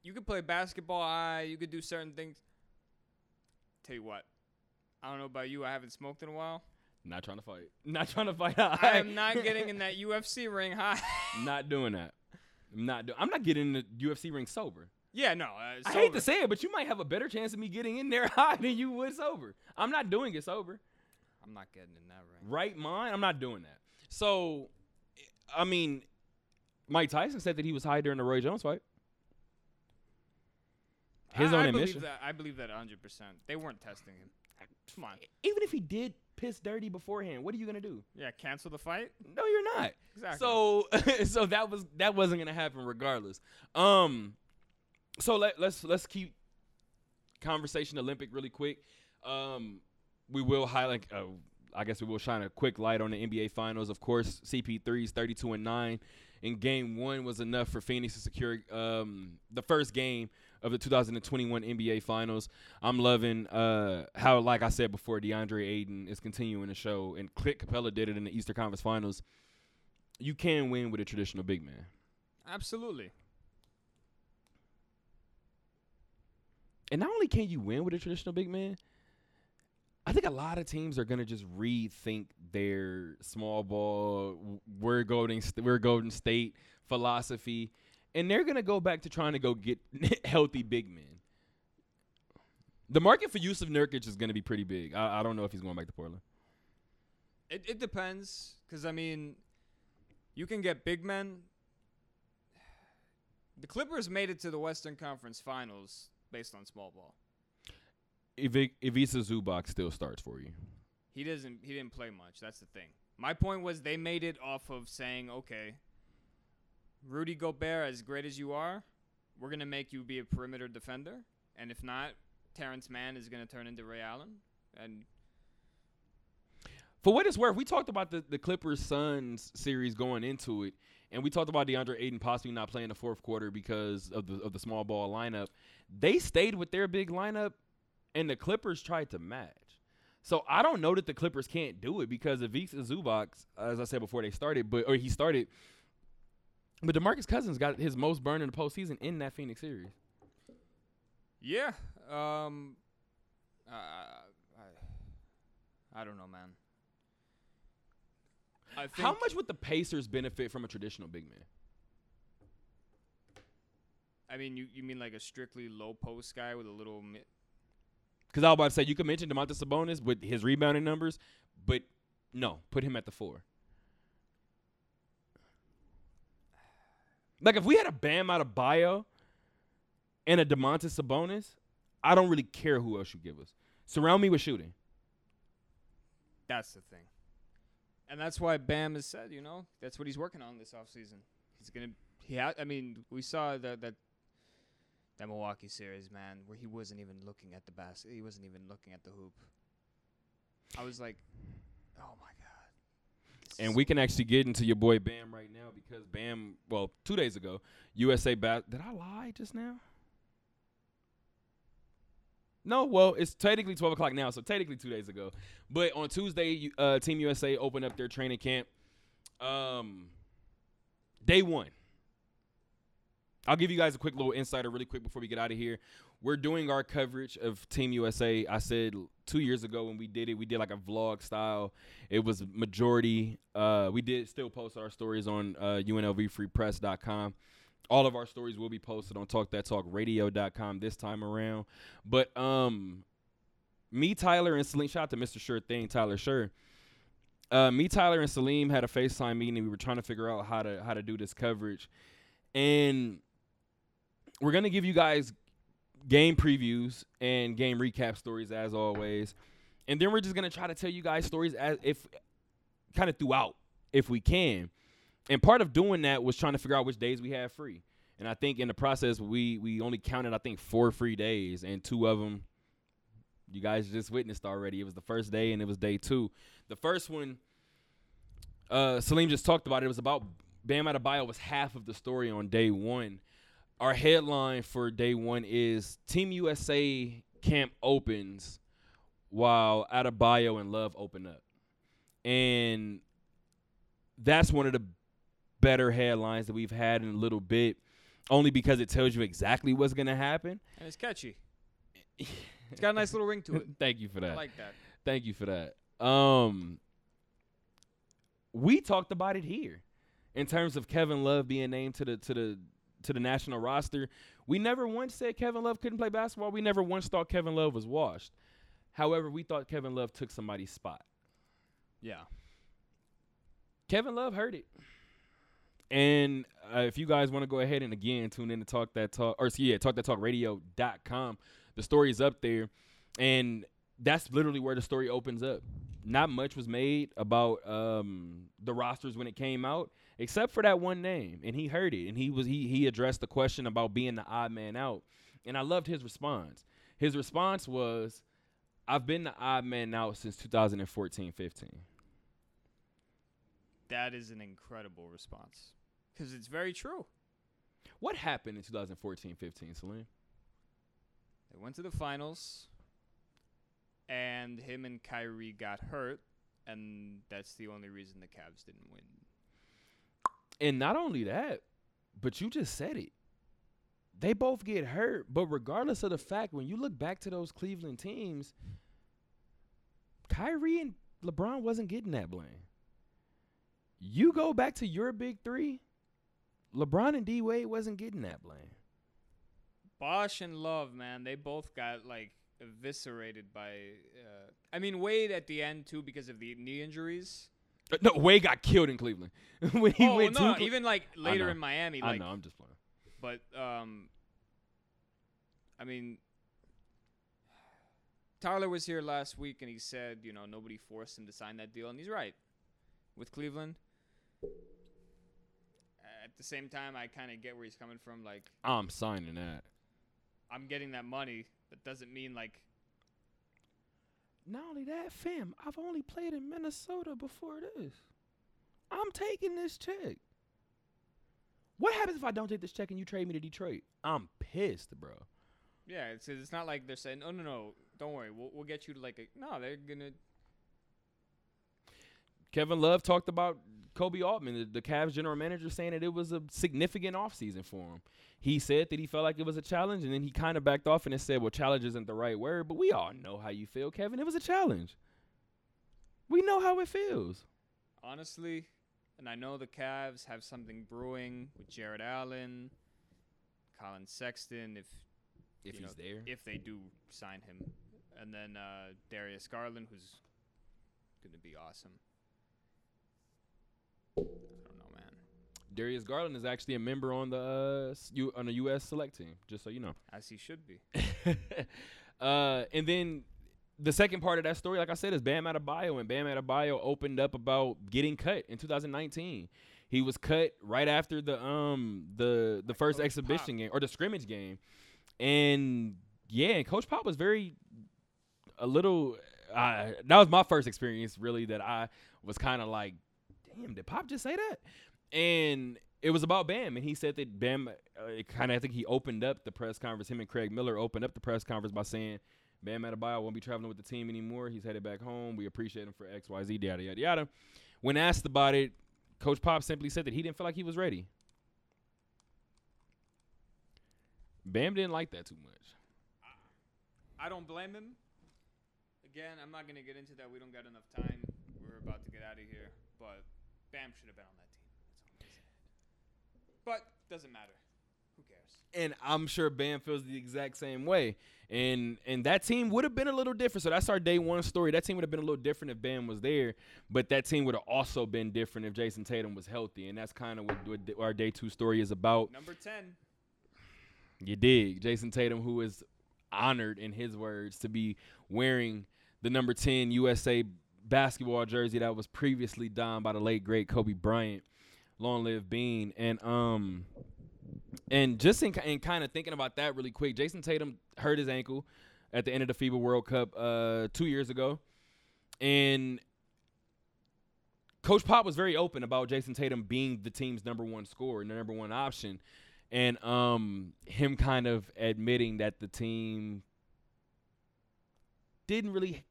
You could play basketball high. You could do certain things. Tell you what, I don't know about you. I haven't smoked in a while. Not trying to fight. Not trying to fight. high. I am not getting in that UFC ring high. not doing that. I'm not. Do- I'm not getting in the UFC ring sober. yeah, no. Uh, I hate sober. to say it, but you might have a better chance of me getting in there high than you would sober. I'm not doing it sober. I'm not getting in that ring. Right mind? I'm not doing that. So, I mean, Mike Tyson said that he was high during the Roy Jones fight. His I, own I believe admission. that. I believe that 100. percent They weren't testing him. Come on. Even if he did piss dirty beforehand, what are you gonna do? Yeah, cancel the fight. No, you're not. Exactly. So so that was that wasn't gonna happen regardless. Um so let let's let's keep conversation Olympic really quick. Um we will highlight uh, I guess we will shine a quick light on the NBA finals. Of course, CP3's 32 and 9 in game 1 was enough for Phoenix to secure um the first game of the 2021 NBA finals. I'm loving uh how like I said before DeAndre Ayton is continuing to show and Clint Capela did it in the Easter Conference finals you can win with a traditional big man. Absolutely. And not only can you win with a traditional big man, I think a lot of teams are gonna just rethink their small ball, we're Golden, we're Golden State philosophy, and they're gonna go back to trying to go get healthy big men. The market for Jusuf Nurkic is gonna be pretty big. I, I don't know if he's going back to Portland. It it depends, cause I mean, you can get big men. The Clippers made it to the Western Conference Finals based on small ball. Ivi- Ivica Zubac still starts for you. He doesn't. He didn't play much. That's the thing. My point was they made it off of saying, okay, Rudy Gobert, as great as you are, we're gonna make you be a perimeter defender, and if not, Terance Mann is gonna turn into Ray Allen, and For what it's worth, we talked about the, the Clippers Suns series going into it, and we talked about DeAndre Ayton possibly not playing the fourth quarter because of the of the small ball lineup. They stayed with their big lineup, and the Clippers tried to match. So I don't know that the Clippers can't do it because Ivica Zubac, as I said before they started, but or he started, but Demarcus Cousins got his most burn in the postseason in that Phoenix series. yeah, um, uh, I, I don't know, man. I think How much would the Pacers benefit from a traditional big man? I mean, you you mean like a strictly low post guy with a little mi- Because I was about to say you could mention Domantas Sabonis with his rebounding numbers, but no, put him at the four. Like if we had a Bam Adebayo and a Domantas Sabonis, I don't really care who else you give us. Surround me with shooting. That's the thing. And that's why Bam has said, you know, that's what he's working on this offseason. He's gonna he ha- I mean, we saw that that that Milwaukee series, man, where he wasn't even looking at the basket. He wasn't even looking at the hoop. I was like, "Oh my god." This And we can actually get into your boy Bam right now because Bam, well, two days ago, USA bas Did I lie just now? No, well, it's technically 12 o'clock now, so technically two days ago. But on Tuesday, uh, Team USA opened up their training camp. Um, day one. I'll give you guys a quick little insider really quick before we get out of here. We're doing our coverage of Team USA. I said two years ago when we did it, we did like a vlog style. It was majority. Uh, we did still post our stories on uh, UNLVFreePress.com. All of our stories will be posted on TalkThatTalkRadio.com this time around. But um, me, Tyler, and Salim, shout out to Mr. Sure Thing, Tyler Sure. Uh, me, Tyler, and Salim had a FaceTime meeting. We were trying to figure out how to how to do this coverage, and we're gonna give you guys game previews and game recap stories as always, and then we're just gonna try to tell you guys stories as if kind of throughout if we can. And part of doing that was trying to figure out which days we had free. And I think in the process we we only counted I think four free days, and two of them you guys just witnessed already. It was the first day and it was day two. The first one, uh, Salim just talked about it. It was about Bam Adebayo was half of the story on day one. Our headline for day one is Team USA camp opens while Adebayo and Love open up, and that's one of the better headlines that we've had in a little bit, only because it tells you exactly what's gonna happen. and it's catchy. It's got a nice little ring to it. Thank you for that. I like that. Thank you for that. Um, we talked about it here in terms of Kevin Love being named to the to the to the national roster. We never once said Kevin Love couldn't play basketball. We never once thought Kevin Love was washed. However, we thought Kevin Love took somebody's spot. Yeah. Kevin Love heard it. And uh, if you guys want to go ahead and again tune in to Talk That Talk or yeah, Talk That Talk Radio.com, the story is up there. And that's literally where the story opens up. Not much was made about um, the rosters when it came out, except for that one name. And he heard it. And he was he he addressed the question about being the odd man out. And I loved his response. His response was, I've been the odd man out since 2014 15. That is an incredible response because it's very true. What happened in 2014 15, Salim? They went to the finals, and him and Kyrie got hurt, and that's the only reason the Cavs didn't win. And not only that, but you just said it. They both get hurt, but regardless of the fact, when you look back to those Cleveland teams, Kyrie and LeBron wasn't getting that blame. You go back to your big three, LeBron and D Wade wasn't getting that blame. Bosh and Love, man, they both got like eviscerated by. Uh, I mean, Wade at the end too because of the knee injuries. Uh, No, Wade got killed in Cleveland when he oh went no, to. Even like later in Miami, I know, I'm just playing. But um, I mean, Tyler was here last week and he said, you know, nobody forced him to sign that deal, and he's right. With Cleveland, at the same time, I kind of get where he's coming from. Like, I'm signing that. I'm getting that money. That doesn't mean like Not only that, fam, I've only played in Minnesota before this. I'm taking this check. What happens if I don't take this check and you trade me to Detroit? I'm pissed, bro. yeah. It's it's not like they're saying, oh no no, don't worry, we'll we'll get you to like a no. They're gonna Kevin Love talked about Koby Altman, the, the Cavs general manager, saying that it was a significant offseason for him. He said that he felt like it was a challenge, and then he kind of backed off and said, well, challenge isn't the right word, but we all know how you feel, Kevin. It was a challenge. We know how it feels. honestly, and I know the Cavs have something brewing with Jarrett Allen, Collin Sexton, if If he's know, there. if they do sign him, and then uh, Darius Garland, who's going to be awesome. I don't know, man. Darius Garland is actually a member on the uh, U- on the U.S. select team. Just so you know. As he should be. uh, and then the second part of that story, like I said, is Bam Adebayo, and Bam Adebayo opened up about getting cut in 2019. He was cut right after the um the the By first Coach exhibition Pop. game or the scrimmage game, and yeah, Coach Pop was very a little. Uh, that was my first experience really that I was kind of like, damn, did Pop just say that? And it was about Bam, and he said that Bam, uh, kind of, I think he opened up the press conference. Him and Craig Miller opened up the press conference by saying, Bam Adebayo won't be traveling with the team anymore. He's headed back home. We appreciate him for X, Y, Z, yada, yada, yada. When asked about it, Coach Pop simply said that he didn't feel like he was ready. Bam didn't like that too much. I don't blame him. Again, I'm not gonna get into that. We don't got enough time. We're about to get out of here. But Bam should have been on that team. That's all I'm. But doesn't matter. Who cares? and I'm sure Bam feels the exact same way. And and that team would have been a little different. So that's our day one story. That team would have been a little different if Bam was there, but that team would have also been different if Jayson Tatum was healthy. And that's kind of what, what our day two story is about. Number ten. You dig, Jayson Tatum, who is honored in his words to be wearing the number ten USA basketball jersey that was previously donned by the late great Kobe Bryant. Long live Bean. And um and just in, in kind of thinking about that really quick, Jayson Tatum hurt his ankle at the end of the FIBA World Cup uh, two years ago, and Coach Pop was very open about Jayson Tatum being the team's number one scorer and the number one option, and um, him kind of admitting that the team didn't really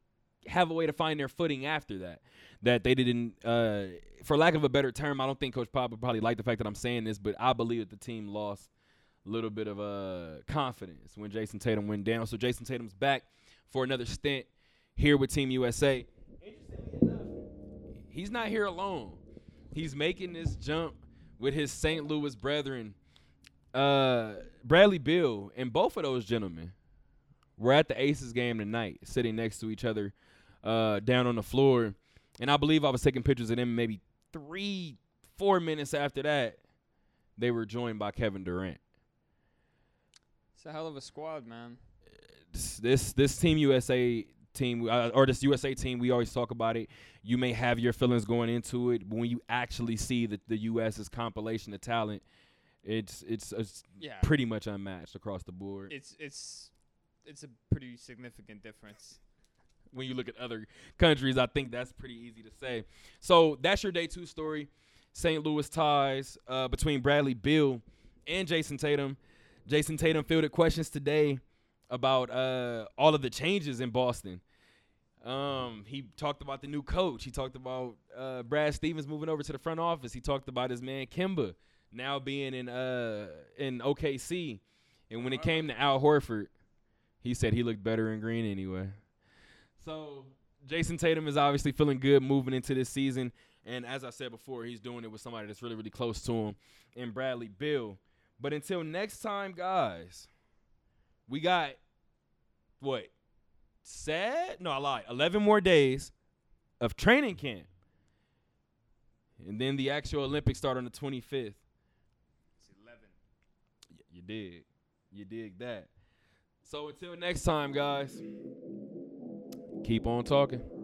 have a way to find their footing after that. That they didn't, uh, for lack of a better term, I don't think Coach Pop would probably like the fact that I'm saying this, but I believe that the team lost a little bit of uh, confidence when Jayson Tatum went down. So Jayson Tatum's back for another stint here with Team USA. He's not here alone. He's making this jump with his St. Louis brethren, uh, Bradley Beal, and both of those gentlemen were at the Aces game tonight, sitting next to each other uh, down on the floor. And I believe I was taking pictures of them maybe three, four minutes after that. They were joined by Kevin Durant. It's a hell of a squad, man. This this, this Team USA team uh, or this USA team, we always talk about it. You may have your feelings going into it, but when you actually see the the US's compilation of talent, it's it's, it's Yeah. pretty much unmatched across the board. It's it's it's a pretty significant difference. When you look at other countries, I think that's pretty easy to say. So that's your day two story. St. Louis ties uh, between Bradley Beal and Jayson Tatum. Jayson Tatum fielded questions today about uh, all of the changes in Boston. Um, he talked about the new coach. He talked about uh, Brad Stevens moving over to the front office. He talked about his man Kemba now being in uh, in OKC. And when it came to Al Horford, he said he looked better in green anyway. So Jayson Tatum is obviously feeling good moving into this season. And as I said before, he's doing it with somebody that's really, really close to him in Bradley Beal. But until next time, guys, we got what? Sad? No, I lied. 11 more days of training camp. And then the actual Olympics start on the 25th. It's eleven. Y- You dig. You dig that. So until next time, guys, keep on talking.